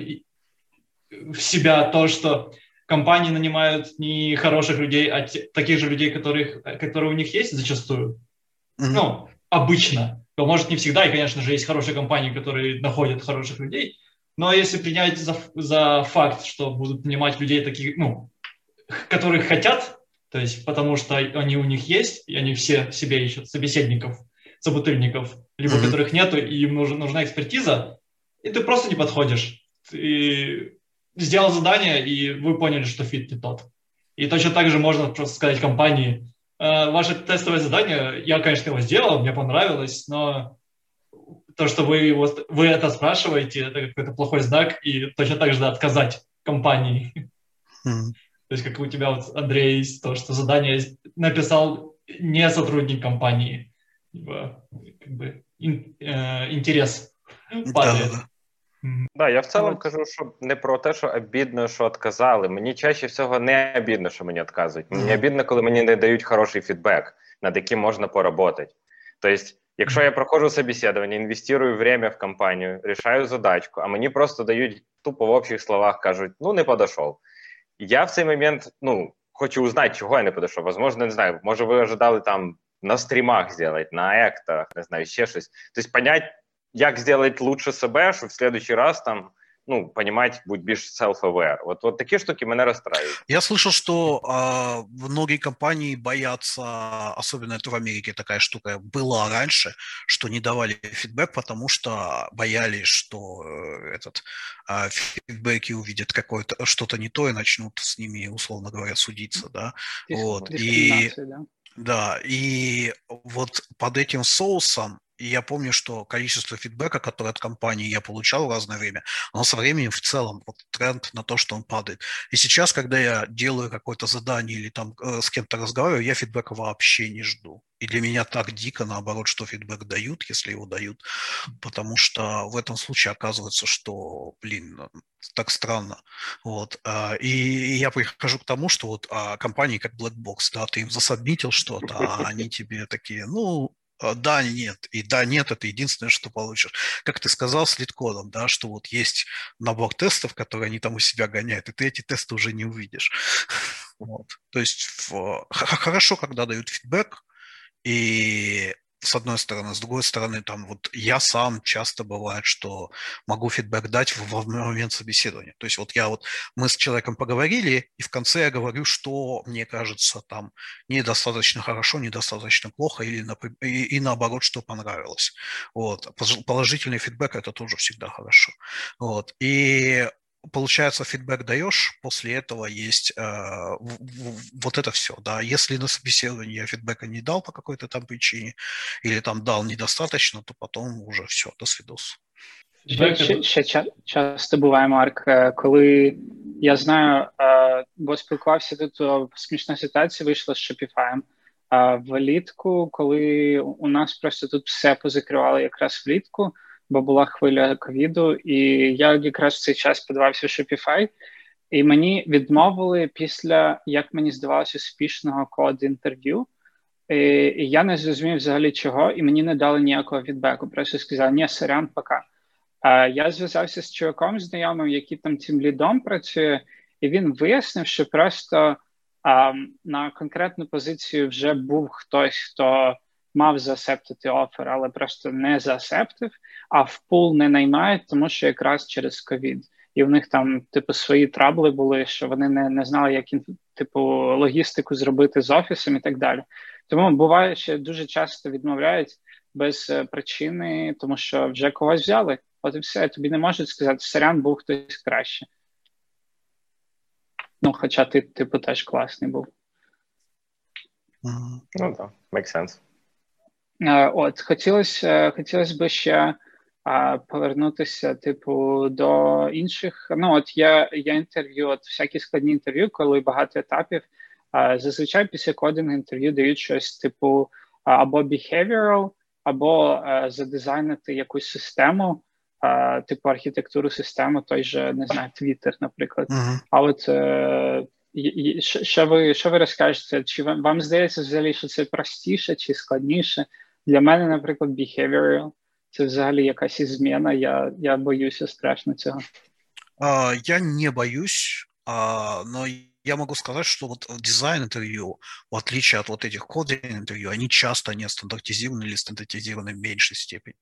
в себя то, что компании нанимают не хороших людей, а те, таких же людей, которых, которые у них есть зачастую. Mm-hmm. Ну, обычно. Может, не всегда, и, конечно же, есть хорошие компании, которые находят хороших людей, но если принять за, за факт, что будут нанимать людей таких, ну, которых хотят, то есть потому что они у них есть, и они все себе ищут собеседников, собутыльников, либо mm-hmm. которых нету, и им нужна, нужна экспертиза, и ты просто не подходишь. Ты сделал задание, и вы поняли, что фит не тот. И точно так же можно просто сказать компании, э, ваше тестовое задание, я, конечно, его сделал, мне понравилось, но то, что вы, его, вы это спрашиваете, это какой-то плохой знак, и точно так же да, отказать компании. Mm. То есть как у тебя, вот, Андрей, то, что задание написал не сотрудник компании, либо как бы ин, э, интерес падает. Да, да, да. Да, я в цілому кажу, що не про те, що обідно, що відказали. Мені чаще всього не обідно, що мені відказують. Мені обідно, коли мені не дають хороший фідбек, над яким можна поработати. Тобто, якщо я проходжу собеседування, інвестую время в компанію, рішаю задачку, а мені просто дають тупо в общих словах, кажуть, ну не подошов. Я в цей момент ну, хочу узнати, чого я не подошов. Возможно, не знаю, може, ви ожидали там на стрімах зробити, на ектах, не знаю, ще щось. Тобто, понять, як зробити лучше себе, щоб в следующий раз там ну, понимать, будь більш self-aware. Вот, вот такие штуки меня расстраивают. Я слышал, что э, многие компании боятся, особенно это в Америке такая штука была раньше, что не давали фидбэк, потому что боялись, что э, этот э, фидбэки увидят какое-то что-то не то и начнут с ними, условно говоря, судиться, да. Вот. И, да. да, и вот под этим соусом и я помню, что количество фидбэка, которое от компании я получал в разное время, оно со временем в целом, вот тренд на то, что он падает. И сейчас, когда я делаю какое-то задание или там э, с кем-то разговариваю, я фидбэка вообще не жду. И для меня так дико, наоборот, что фидбэк дают, если его дают, потому что в этом случае оказывается, что, блин, так странно. Вот. А, и я прихожу к тому, что вот а, компании как Blackbox, да, ты им засобмитил что-то, а они тебе такие, ну, да, нет. И да, нет, это единственное, что получишь. Как ты сказал с лид-кодом, да, что вот есть набор тестов, которые они там у себя гоняют, и ты эти тесты уже не увидишь. Вот. То есть в, хорошо, когда дают фидбэк, и с одной стороны. С другой стороны, там вот я сам часто бывает, что могу фидбэк дать в, в момент собеседования. То есть вот я вот, мы с человеком поговорили, и в конце я говорю, что мне кажется там недостаточно хорошо, недостаточно плохо, или и, и наоборот, что понравилось. Вот. Положительный фидбэк – это тоже всегда хорошо. Вот. И получается, фидбэк даешь, после этого есть э, вот это все, да. Если на собеседовании я фидбэка не дал по какой-то там причине, или там дал недостаточно, то потом уже все, до свидос. Ще, ще, ще часто буває, Марк, коли я знаю, бо спілкувався тут смішна ситуація вийшла з Shopify. Влітку, коли у нас просто тут все позакривали якраз влітку, Бо була хвиля ковіду, і я якраз в цей час подавався в Shopify, і мені відмовили після, як мені здавалося, успішного код інтерв'ю. І, я не зрозумів взагалі чого, і мені не дали ніякого фідбеку. Просто сказали, ні, сорян, пока. А я зв'язався з чуваком знайомим, який там цим лідом працює, і він вияснив, що просто а, на конкретну позицію вже був хтось, хто мав засептити офер, але просто не засептив, а в пул не наймають, тому що якраз через ковід. І в них там, типу, свої трабли були, що вони не не знали, як типу, логістику зробити з офісом і так далі. Тому буває, що дуже часто відмовляють без е, причини, тому що вже когось взяли. От і все, тобі не можуть сказати, сорян був хтось краще. Ну, хоча ти, типу, теж класний був. Ну так, make sense. Е, от хотілося хотілося б ще а, повернутися, типу, до інших. Ну, от я я інтерв'ю, от всякі складні інтерв'ю, коли багато етапів. А, зазвичай після кодингу інтерв'ю дають щось, типу, або behavioral, або а, задизайнити якусь систему, типу архітектуру системи, той же не знаю, Twitter, наприклад. Uh-huh. А от е, що ви що ви розкажете? Чи вам, вам здається взагалі, що це простіше чи складніше? Для мене, наприклад, behavioral – це взагалі якась зміна. Я я боюся страшно цього. Uh, я не боюсь, uh, но я могу сказать, что вот дизайн интервью, в отличие от вот этих кодинг интервью, они часто не стандартизированы или стандартизированы в меньшей степени.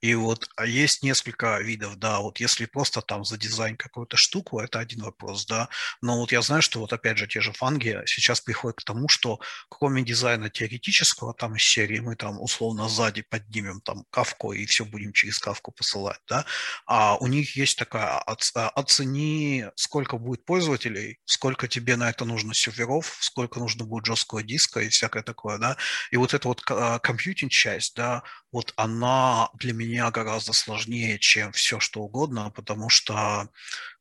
И вот а есть несколько видов, да, вот если просто там за дизайн какую-то штуку, это один вопрос, да, но вот я знаю, что вот опять же те же фанги сейчас приходят к тому, что кроме дизайна теоретического там из серии мы там условно сзади поднимем там кавку и все будем через кавку посылать, да, а у них есть такая а, оцени, сколько будет пользователей, сколько тебе на это нужно серверов, сколько нужно будет жесткого диска и всякое такое, да, и вот эта вот а, компьютинг часть, да, вот она для меня гораздо сложнее, чем все что угодно, потому что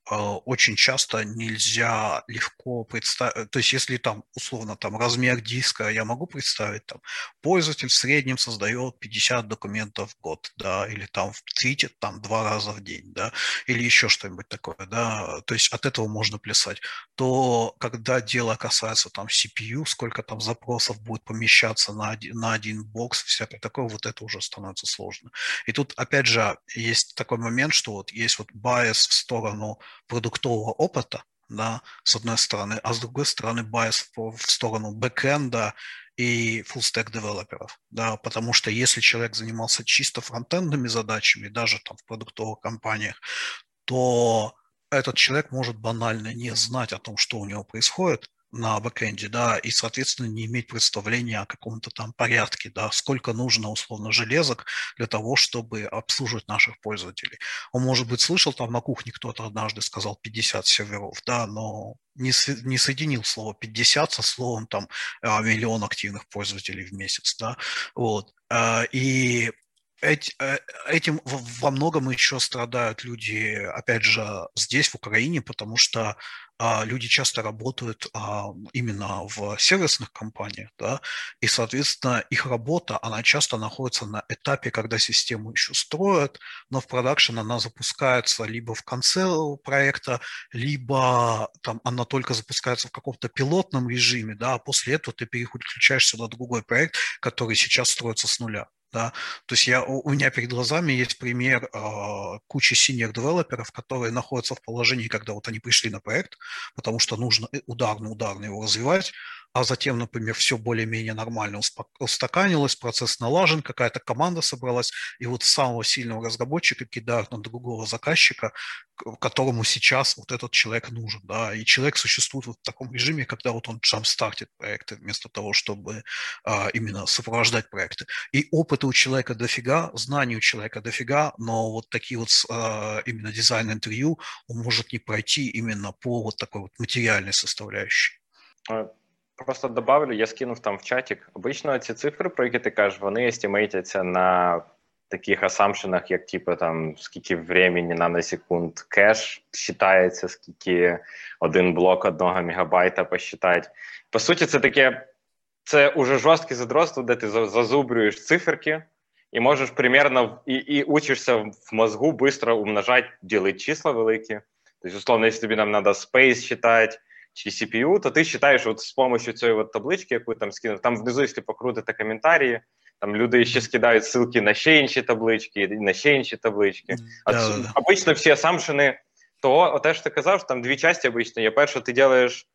очень часто нельзя легко представить, то есть если там условно там размер диска, я могу представить, там пользователь в среднем создает 50 документов в год, да, или там твитит там два раза в день, да, или еще что-нибудь такое, да, то есть от этого можно плясать, то когда дело касается там CPU, сколько там запросов будет помещаться на один, на один бокс, всякое такое, вот это уже становится сложно. И тут опять же есть такой момент, что вот есть вот bias в сторону продуктового опыта, да, с одной стороны, а с другой стороны bias в сторону бэкэнда и full-stack девелоперов, да, потому что если человек занимался чисто фронтендными задачами, даже там в продуктовых компаниях, то этот человек может банально не знать о том, что у него происходит, на бэкэнде, да, и, соответственно, не иметь представления о каком-то там порядке, да, сколько нужно, условно, железок для того, чтобы обслуживать наших пользователей. Он, может быть, слышал, там на кухне кто-то однажды сказал 50 серверов, да, но не, не соединил слово 50 со словом там а, миллион активных пользователей в месяц, да, вот. А, и э, этим во многом еще страдают люди, опять же, здесь, в Украине, потому что а, люди часто работают а, именно в сервисных компаниях, да, и, соответственно, их работа, она часто находится на этапе, когда систему еще строят, но в продакшн она запускается либо в конце проекта, либо там она только запускается в каком-то пилотном режиме, да, а после этого ты переключаешься на другой проект, который сейчас строится с нуля. Да? То есть я, у меня перед глазами есть пример э, кучи senior-девелоперов, которые находятся в положении, когда вот они пришли на проект, потому что нужно ударно-ударно его развивать, а затем, например, все более-менее нормально устаканилось, процесс налажен, какая-то команда собралась, и вот самого сильного разработчика кидают на другого заказчика, которому сейчас вот этот человек нужен, да, и человек существует вот в таком режиме, когда вот он сам стартит проекты, вместо того, чтобы а, именно сопровождать проекты. И опыта у человека дофига, знаний у человека дофига, но вот такие вот а, именно дизайн-интервью он может не пройти именно по вот такой вот материальной составляющей. Просто добавлю, я скинув там в чатик. Обично ці цифри, про які ти кажеш, вони естімейтяться на таких асампшенах, як типу там скільки времени наносекунд кеш считається, скільки один блок одного мегабайта посчитати. По суті, це таке, це уже жорстке задротство, де ти зазубрюєш циферки і можеш примерно і, і учишся в мозгу быстро умножати, ділити числа великі. Тобто, условно, якщо тобі нам треба space считати, чи CPU, то ти вважаєш от з допомогою цієї от таблички, яку там скинув, там внизу, якщо покрутити коментарі, там люди ще скидають ссылки на ще інші таблички, на ще інші таблички. А да, да. обично всі асампшени того, те, що ти казав, що там дві частини обично є. Перше, ти робиш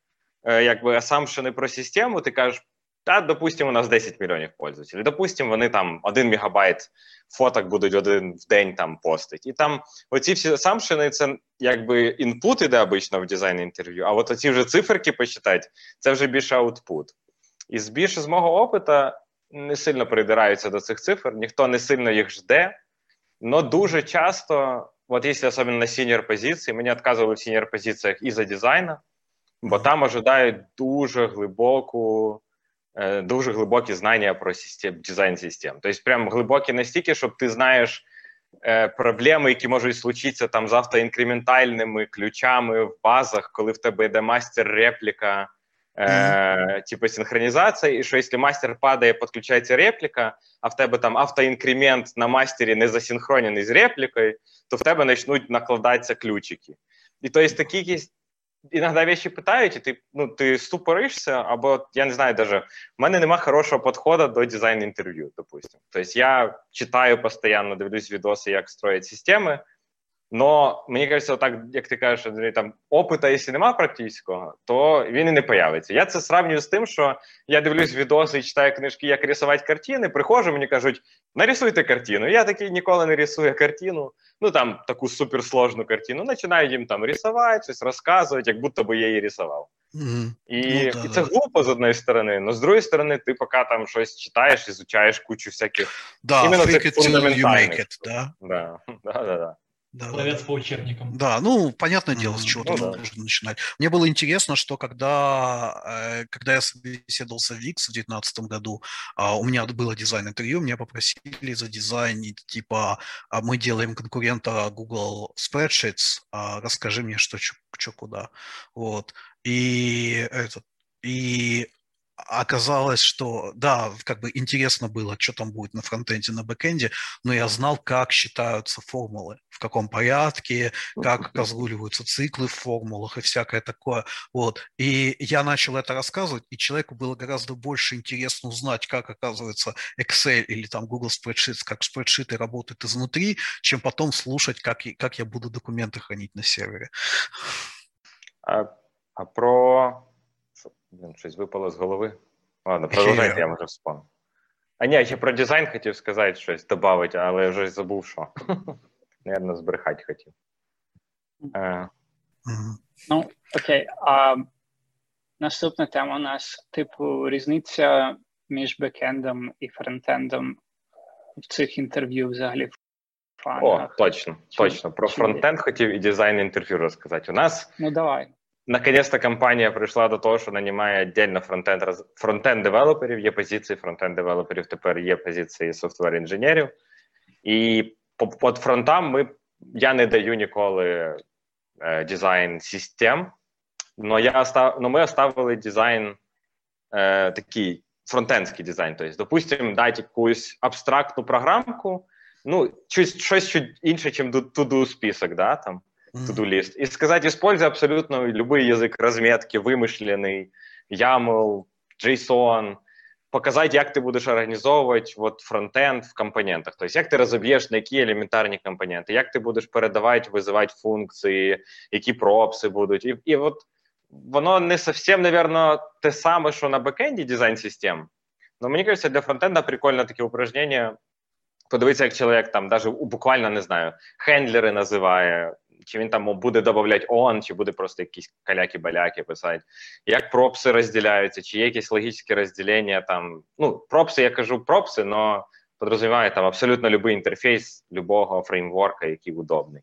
е, якби асампшени про систему, ти кажеш, та, допустимо, у нас 10 мільйонів пользователів. Допустимо, вони там 1 мегабайт фоток будуть один в день там постить. І там оці всі самшини, це якби інпут іде обично в дизайн інтерв'ю, а от оці вже циферки посчитати, це вже більше аутпут. І з більше з мого опиту не сильно придираються до цих цифр, ніхто не сильно їх жде, але дуже часто, от якщо особливо на сіньор позиції, мені відказували в сіньор позиціях і за дизайну, бо там ожидають дуже глибоку. Е, дуже глибокі знання про систем, дизайн систем. Тобто, прям глибокі настільки, щоб ти знаєш е, проблеми, які можуть случитися там з автоінкрементальними ключами в базах, коли в тебе йде мастер-репліка, е, типу синхронізація, і що якщо мастер падає, підключається репліка, а в тебе там автоінкремент на мастері не засинхронений з реплікою, то в тебе почнуть накладатися ключики. І тобто такі якісь иногда вещи пытаете, ты, ну, ты ступоришься, або, я не знаю даже, у мене нема хорошего подхода до дизайн-интервью, допустим. То есть я читаю постоянно, дивлюсь видосы, как строить системы, Но мені кажеться, так як ти кажеш, що там опита, якщо немає практичного, то він і не появиться. Я це сравнюю з тим, що я дивлюсь відоси і читаю книжки, як рисувати картини. Приходжу, мені кажуть, нарисуйте картину. Я такий ніколи не рисую картину. Ну там таку суперсложну картину. Починаю їм там рисувати, щось розказувати, як будто би я її рисував. Mm-hmm. І ну, і це глупо з одної сторони, але з другої сторони, ти поки там щось читаєш, ізучаєш кучу всяких да, фундаментальних. Да, да, да, да. Да, Пловец да, по учебникам. Да, ну, понятное дело, с чего-то ну, да. нужно начинать. Мне было интересно, что когда, э, когда я собеседовался в VIX в 2019 году, а, у меня было дизайн-интервью, меня попросили задизайнить, типа, а мы делаем конкурента Google Spreadsheets, а расскажи мне, что, что, куда. Вот. И, этот, и оказалось, что да, как бы интересно было, что там будет на фронтенде, на бэкенде, но я знал, как считаются формулы, в каком порядке, как разруливаются циклы в формулах и всякое такое. Вот. И я начал это рассказывать, и человеку было гораздо больше интересно узнать, как, оказывается, Excel или там Google Spreadsheets, как спредшиты работают изнутри, чем потом слушать, как, как я буду документы хранить на сервере. А, а про Блін, щось випало з голови. Ладно, продовжайте, я може вспомню. А ні, ще про дизайн хотів сказати щось, додати, але я вже забув, що. Наверно, збрехати хотів. Е. Ну, окей. А наступна тема у нас, типу, різниця між бекендом і фронтендом в цих інтерв'ю взагалі. в О, точно, точно. Про фронтенд хотів і дизайн інтерв'ю розказати. У нас. Ну, давай. Наконец-то компанія прийшла до того, що нанімає віддільно фронтенд фронтенд девелоперів. Є позиції фронтенд девелоперів. Тепер є позиції software інженерів. І під фронтам ми я не даю ніколи е, дизайн систем. Но я остав, но ми оставили дизайн е, такий фронтендський дизайн. Тобто, допустимо, дати якусь абстрактну програмку, ну, щось щось інше, ніж to-do список, да, там to-do list. И сказать, используй абсолютно любой язык разметки, вымышленный, YAML, JSON, показати, як ти будеш організовувати от фронтенд в компонентах. Тобто, як ти розоб'єш на які елементарні компоненти, як ти будеш передавати, визивати функції, які пропси будуть. І і от воно не зовсім, мабуть, те саме, що на бекенді дизайн систем. Но мені кажется, для фронтенда прикольне таке упражнення. Подивитися, як чоловік там, навіть буквально не знаю, хендлери називає, чи він там буде додавати он, чи буде просто якісь каляки-баляки писати, як пропси розділяються, чи є якісь логічні розділення там. Ну, пропси, я кажу пропси, але підрозуміваю там абсолютно будь-який інтерфейс любого фреймворка, який удобний.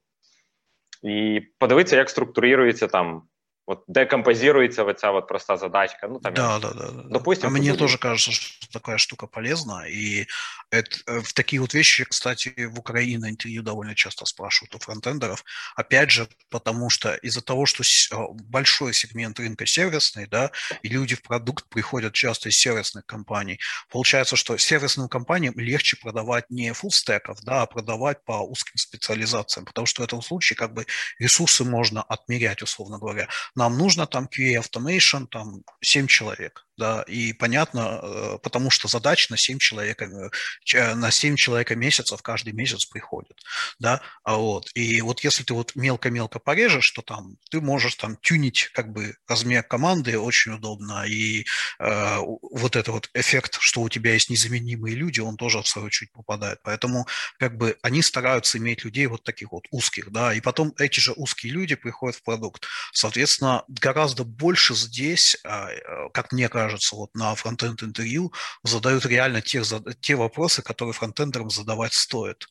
І подивитися, як структурується там вот декомпозируется вот вся вот простая задачка. Ну, там, да, я, да, да, да. Допустим, а мне будет... тоже кажется, что такая штука полезна. И это, э, в такие вот вещи, кстати, в Украине интервью довольно часто спрашивают у фронтендеров. Опять же, потому что из-за того, что а, большой сегмент рынка сервисный, да, и люди в продукт приходят часто из сервисных компаний, получается, что сервисным компаниям легче продавать не фуллстеков, да, а продавать по узким специализациям, потому что в этом случае как бы ресурсы можно отмерять, условно говоря нам нужно там QA Automation, там 7 человек да, и понятно, э, потому что задач на 7 человек, э, на 7 человека месяцев каждый месяц приходит, да, а вот, и вот если ты вот мелко-мелко порежешь, то там ты можешь там тюнить как бы размер команды очень удобно, и э, вот этот вот эффект, что у тебя есть незаменимые люди, он тоже в свою очередь попадает, поэтому как бы они стараются иметь людей вот таких вот узких, да, и потом эти же узкие люди приходят в продукт, соответственно, гораздо больше здесь, а, как мне кажется, кажется, вот на фронтенд интервью задают реально те, те вопросы, которые фронтендерам задавать стоит.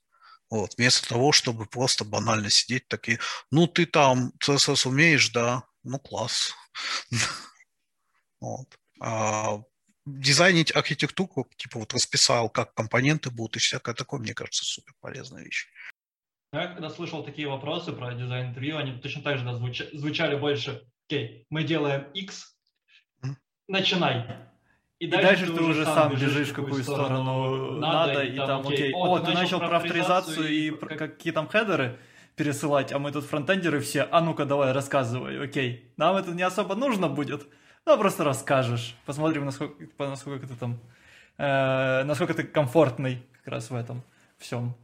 Вот, вместо того, чтобы просто банально сидеть такие, ну ты там CSS умеешь, да, ну класс. Вот. А дизайнить архитектуру, типа вот расписал, как компоненты будут и всякое такое, мне кажется, супер полезная вещь. Я когда слышал такие вопросы про дизайн интервью, они точно так же звучали больше, окей, мы делаем X, начинай. И дальше, и дальше ты, ты уже сам бежишь, в какую сторону надо, надо и, там, окей, о, ты начал про авторизацию и про какие там хедеры пересылать, а мы тут фронтендеры все, а ну-ка давай рассказывай, окей, нам это не особо нужно будет, ну просто расскажешь, посмотрим, насколько, насколько ты там, э, насколько ты комфортный как раз в этом всем.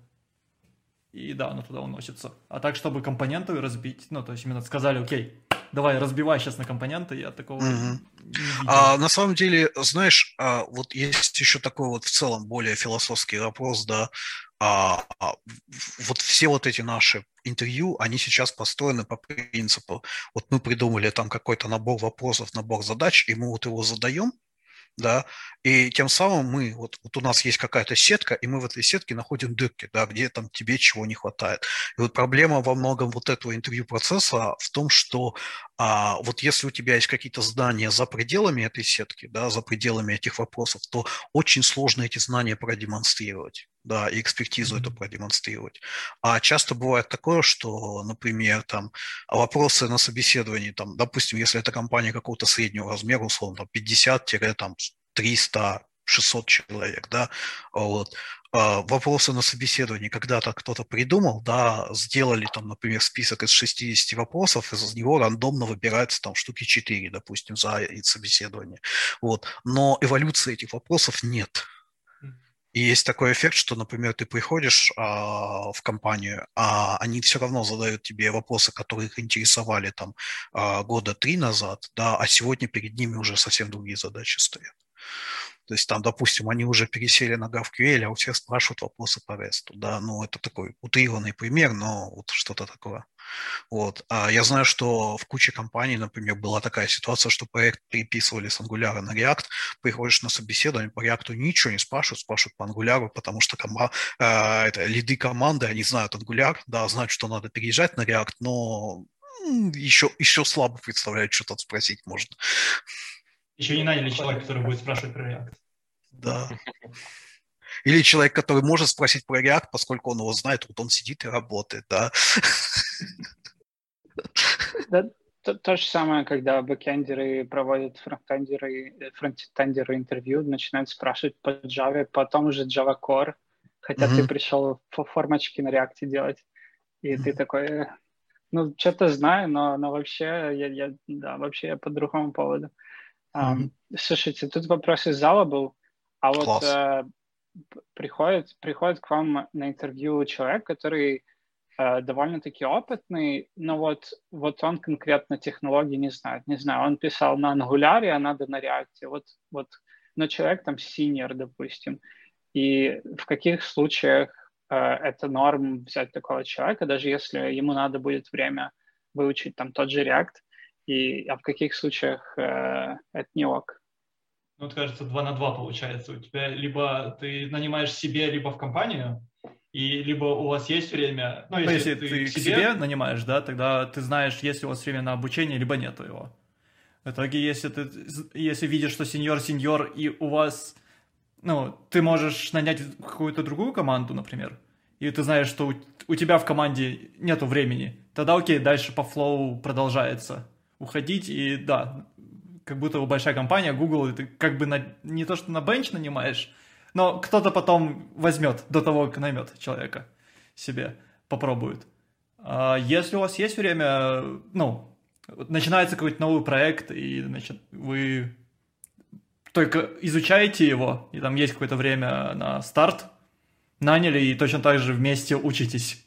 И да, оно туда уносится. А так, чтобы компоненты разбить, ну, то есть именно сказали, окей, давай разбивай сейчас на компоненты, я такого mm-hmm. не А, на самом деле, знаешь, а, вот есть еще такой вот в целом более философский вопрос, да, а, а, вот все вот эти наши интервью, они сейчас построены по принципу, вот мы придумали там какой-то набор вопросов, набор задач, и мы вот его задаем, да, и тем самым мы, вот, вот у нас есть какая-то сетка, и мы в этой сетке находим дырки, да, где там тебе чего не хватает. И вот проблема во многом вот этого интервью-процесса в том, что а, вот если у тебя есть какие-то знания за пределами этой сетки, да, за пределами этих вопросов, то очень сложно эти знания продемонстрировать да, и экспертизу это продемонстрировать. А часто бывает такое, что, например, там вопросы на собеседовании, там, допустим, если это компания какого-то среднего размера, условно, там 50-300 600 человек, да, вот, а, вопросы на собеседовании когда-то кто-то придумал, да, сделали там, например, список из 60 вопросов, из него рандомно выбирается там штуки 4, допустим, за собеседование, вот, но эволюции этих вопросов нет, и есть такой эффект, что, например, ты приходишь а, в компанию, а они все равно задают тебе вопросы, которые их интересовали там а, года три назад, да, а сегодня перед ними уже совсем другие задачи стоят. То есть там, допустим, они уже пересели на GraphQL, а у всех спрашивают вопросы по REST. Да, ну это такой утрированный пример, но вот что-то такое. Вот. А я знаю, что в куче компаний, например, была такая ситуация, что проект переписывали с Angular на React, приходишь на собеседование, по React ничего не спрашивают, спрашивают по Angular, потому что кома, э, это, лиды команды, они знают Angular, да, знают, что надо переезжать на React, но еще, еще слабо представляют, что тут спросить можно. Еще не наняли человека, который будет спрашивать про React. Да. Или человек, который может спросить про React, поскольку он его знает, вот он сидит и работает, да. да то, то же самое, когда бэкендеры проводят фронтендеры, фронтендеры интервью, начинают спрашивать по Java, потом уже Java Core, хотя mm-hmm. ты пришел формочки на React делать, и mm-hmm. ты такой, ну, что-то знаю, но, но вообще я, я, да, вообще я по другому поводу. Mm-hmm. Слушайте, тут вопрос из зала был, а вот э, приходит, приходит к вам на интервью человек, который э, довольно-таки опытный, но вот, вот он конкретно технологии не знает. Не знаю, он писал на Angular, а надо на React. Вот, вот, но человек там senior, допустим. И в каких случаях э, это норм взять такого человека, даже если ему надо будет время выучить там тот же React, и, а в каких случаях э, это не ок? Ну, вот кажется, 2 на 2 получается. У тебя либо ты нанимаешь себе, либо в компанию, и либо у вас есть время... Ну, если, если ты, ты к себе... себе нанимаешь, да, тогда ты знаешь, есть ли у вас время на обучение, либо нет его. В итоге, если ты если видишь, что сеньор-сеньор, и у вас... Ну, ты можешь нанять какую-то другую команду, например, и ты знаешь, что у, у тебя в команде нету времени, тогда окей, дальше по флоу продолжается уходить, и да, как будто бы большая компания, Google, ты как бы на, не то, что на бенч нанимаешь, но кто-то потом возьмет до того, как наймет человека себе, попробует. А если у вас есть время, ну, начинается какой-то новый проект, и, значит, вы только изучаете его, и там есть какое-то время на старт, наняли, и точно так же вместе учитесь.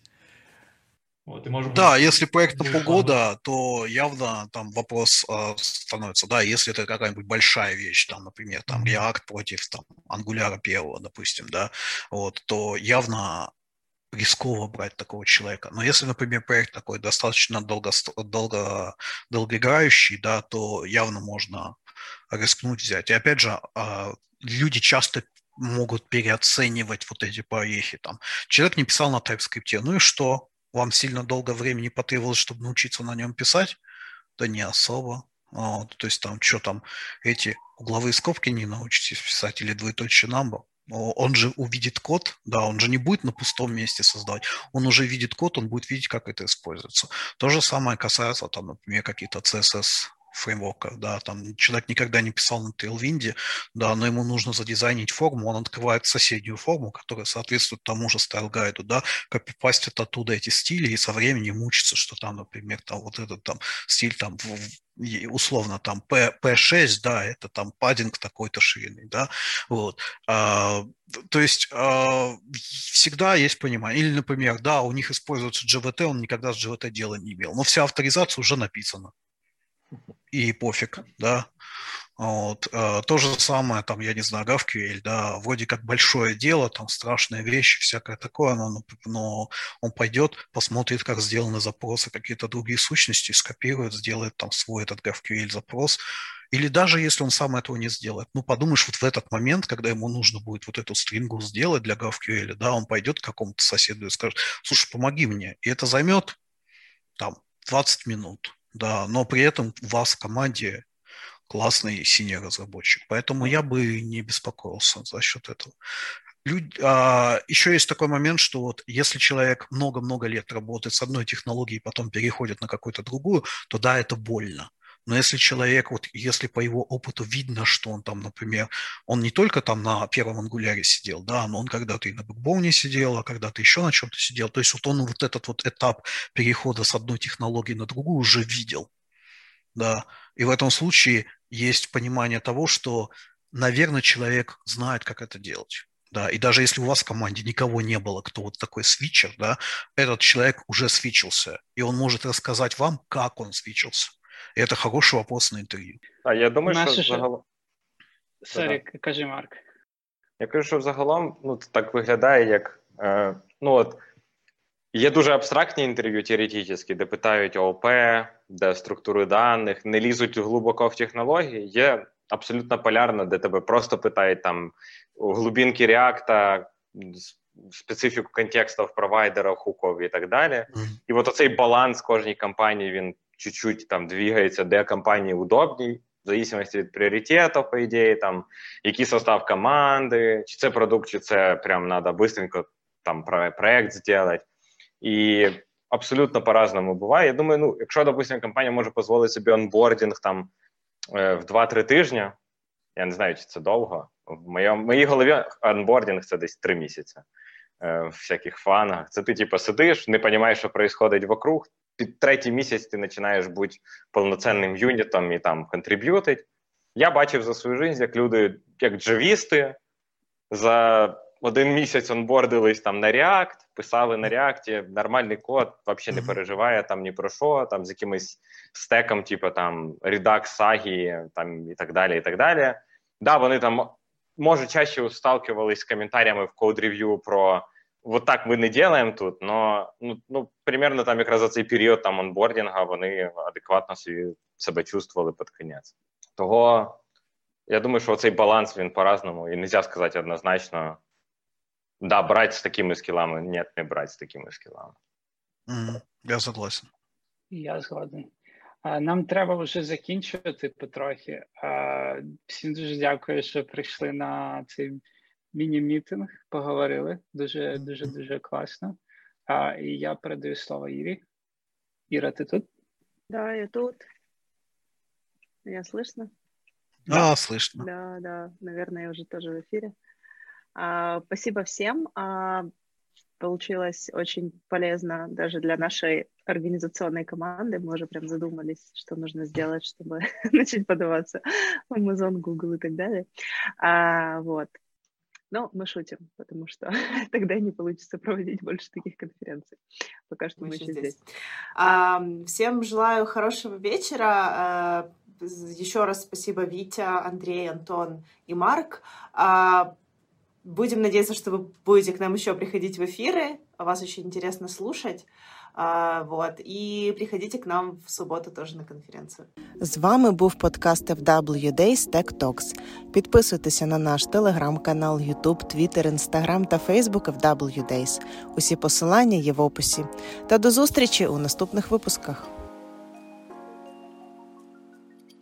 Вот, и может быть, да, если проект на полгода, то явно там вопрос э, становится, да, если это какая-нибудь большая вещь, там, например, там React против там Angular первого, допустим, да, вот, то явно рисково брать такого человека. Но если, например, проект такой достаточно долго, долго, долгоиграющий, да, то явно можно рискнуть взять. И опять же, э, люди часто могут переоценивать вот эти проехи. Там. Человек не писал на TypeScript, ну и что? Вам сильно долго времени потребовалось, чтобы научиться на нем писать? Да не особо. Вот, то есть там что там, эти угловые скобки не научитесь писать или двоеточие number. Он же увидит код, да, он же не будет на пустом месте создавать. Он уже видит код, он будет видеть, как это используется. То же самое касается, там, например, какие-то CSS фреймворках, да, там человек никогда не писал на Tailwind, да, но ему нужно задизайнить форму, он открывает соседнюю форму, которая соответствует тому же стайл гайду, да, копипастит оттуда эти стили и со временем учится, что там, например, там вот этот там стиль там условно там P, P6, да, это там паддинг такой-то ширины, да, вот. А, то есть а, всегда есть понимание. Или, например, да, у них используется GVT, он никогда с GVT дела не имел, но вся авторизация уже написана и пофиг, да. Вот. Э, то же самое, там, я не знаю, GraphQL, да, вроде как большое дело, там страшные вещи, всякое такое, но, но он пойдет, посмотрит, как сделаны запросы, какие-то другие сущности, скопирует, сделает там свой этот GraphQL запрос, или даже если он сам этого не сделает, ну, подумаешь, вот в этот момент, когда ему нужно будет вот эту стрингу сделать для GraphQL, да, он пойдет к какому-то соседу и скажет, слушай, помоги мне, и это займет там 20 минут, да, но при этом у вас в команде классный синий разработчик. Поэтому я бы не беспокоился за счет этого. Люд... А, еще есть такой момент, что вот если человек много-много лет работает с одной технологией, потом переходит на какую-то другую, то да, это больно. Но если человек, вот если по его опыту видно, что он там, например, он не только там на первом ангуляре сидел, да, но он когда-то и на бэкбоуне сидел, а когда-то еще на чем-то сидел. То есть вот он вот этот вот этап перехода с одной технологии на другую уже видел да, и в этом случае есть понимание того, что, наверное, человек знает, как это делать. Да, и даже если у вас в команде никого не было, кто вот такой свитчер, да, этот человек уже свитчился, и он может рассказать вам, как он свитчился. И это хороший вопрос на интерв'ю. А я думаю, Наше що загалом... Сорі, кажи, Марк. Я кажу, що взагалом ну, так виглядає, як е, ну от Є дуже абстрактні інтерв'ю теоретичні, де питають ООП, де структури даних, не лізуть глибоко в технології. Є абсолютно полярно, де тебе просто питають там глубинки реакта, специфіку контекстів провайдера, хуков і так далі. І от оцей баланс кожній компанії він чуть-чуть там двигається, де компанії удобній, в зависимости від пріоритетів, по ідеї, там, який состав команди, чи це продукт, чи це прям треба быстренько там проект зробити. І абсолютно по-разному буває. Я думаю, ну, якщо, допустимо, компанія може дозволити собі онбордінг там в 2-3 тижні, я не знаю, чи це довго. В моєму, моїй голові онбордінг це десь 3 місяці в всяких фанах. Це ти, типу, сидиш, не розумієш, що відбувається вокруг. Під третій місяць ти починаєш бути повноцінним юнітом і там контриб'ютить. Я бачив за свою життя, як люди, як джавісти, за один місяць онбордились там на React, писали на React, нормальний код, взагалі не переживає там ні про що, там з якимось стеком, типу там Redux, Sagi, там і так далі. і так далі. Да, вони там може чаще сталкивались з коментарями в код-рев'ю про вот так ми не делаем тут, но ну, ну, примерно там якраз за цей період там онбордінга вони адекватно собі себе чувствували під кінець. Того я думаю, що цей баланс він по-разному, і не можна сказати однозначно. Да, брать з такими скілами, нет, не брать з такими скілами. Mm, я согласен. Я згоден. Нам треба вже закінчувати потрохи. Всім дуже дякую, що прийшли на цей міні-мітинг, поговорили. Дуже, дуже, дуже класно. І я передаю слово Ірі. Іра, ти тут? Да, я тут. Я слышно? Да, слышно. Да, да, наверное, я уже тоже в эфире. А, спасибо всем. А, получилось очень полезно даже для нашей организационной команды. Мы уже прям задумались, что нужно сделать, чтобы начать подаваться в Amazon, Google и так далее. А, вот. Но мы шутим, потому что тогда не получится проводить больше таких конференций. Пока что мы, мы еще здесь. здесь. А, всем желаю хорошего вечера. А, еще раз спасибо Витя, Андрей, Антон и Марк. А, Будем надеяться, что вы будете к нам еще приходить в эфиры. Вас очень интересно слушать. Вот. І приходите к нам в суботу теж на конференцію. З вами був подкаст FW Days Tech Talks. Підписуйтеся на наш телеграм-канал, Ютуб, Твіттер, Інстаграм та Фейсбук FW Days. Усі посилання є в описі. Та до зустрічі у наступних випусках.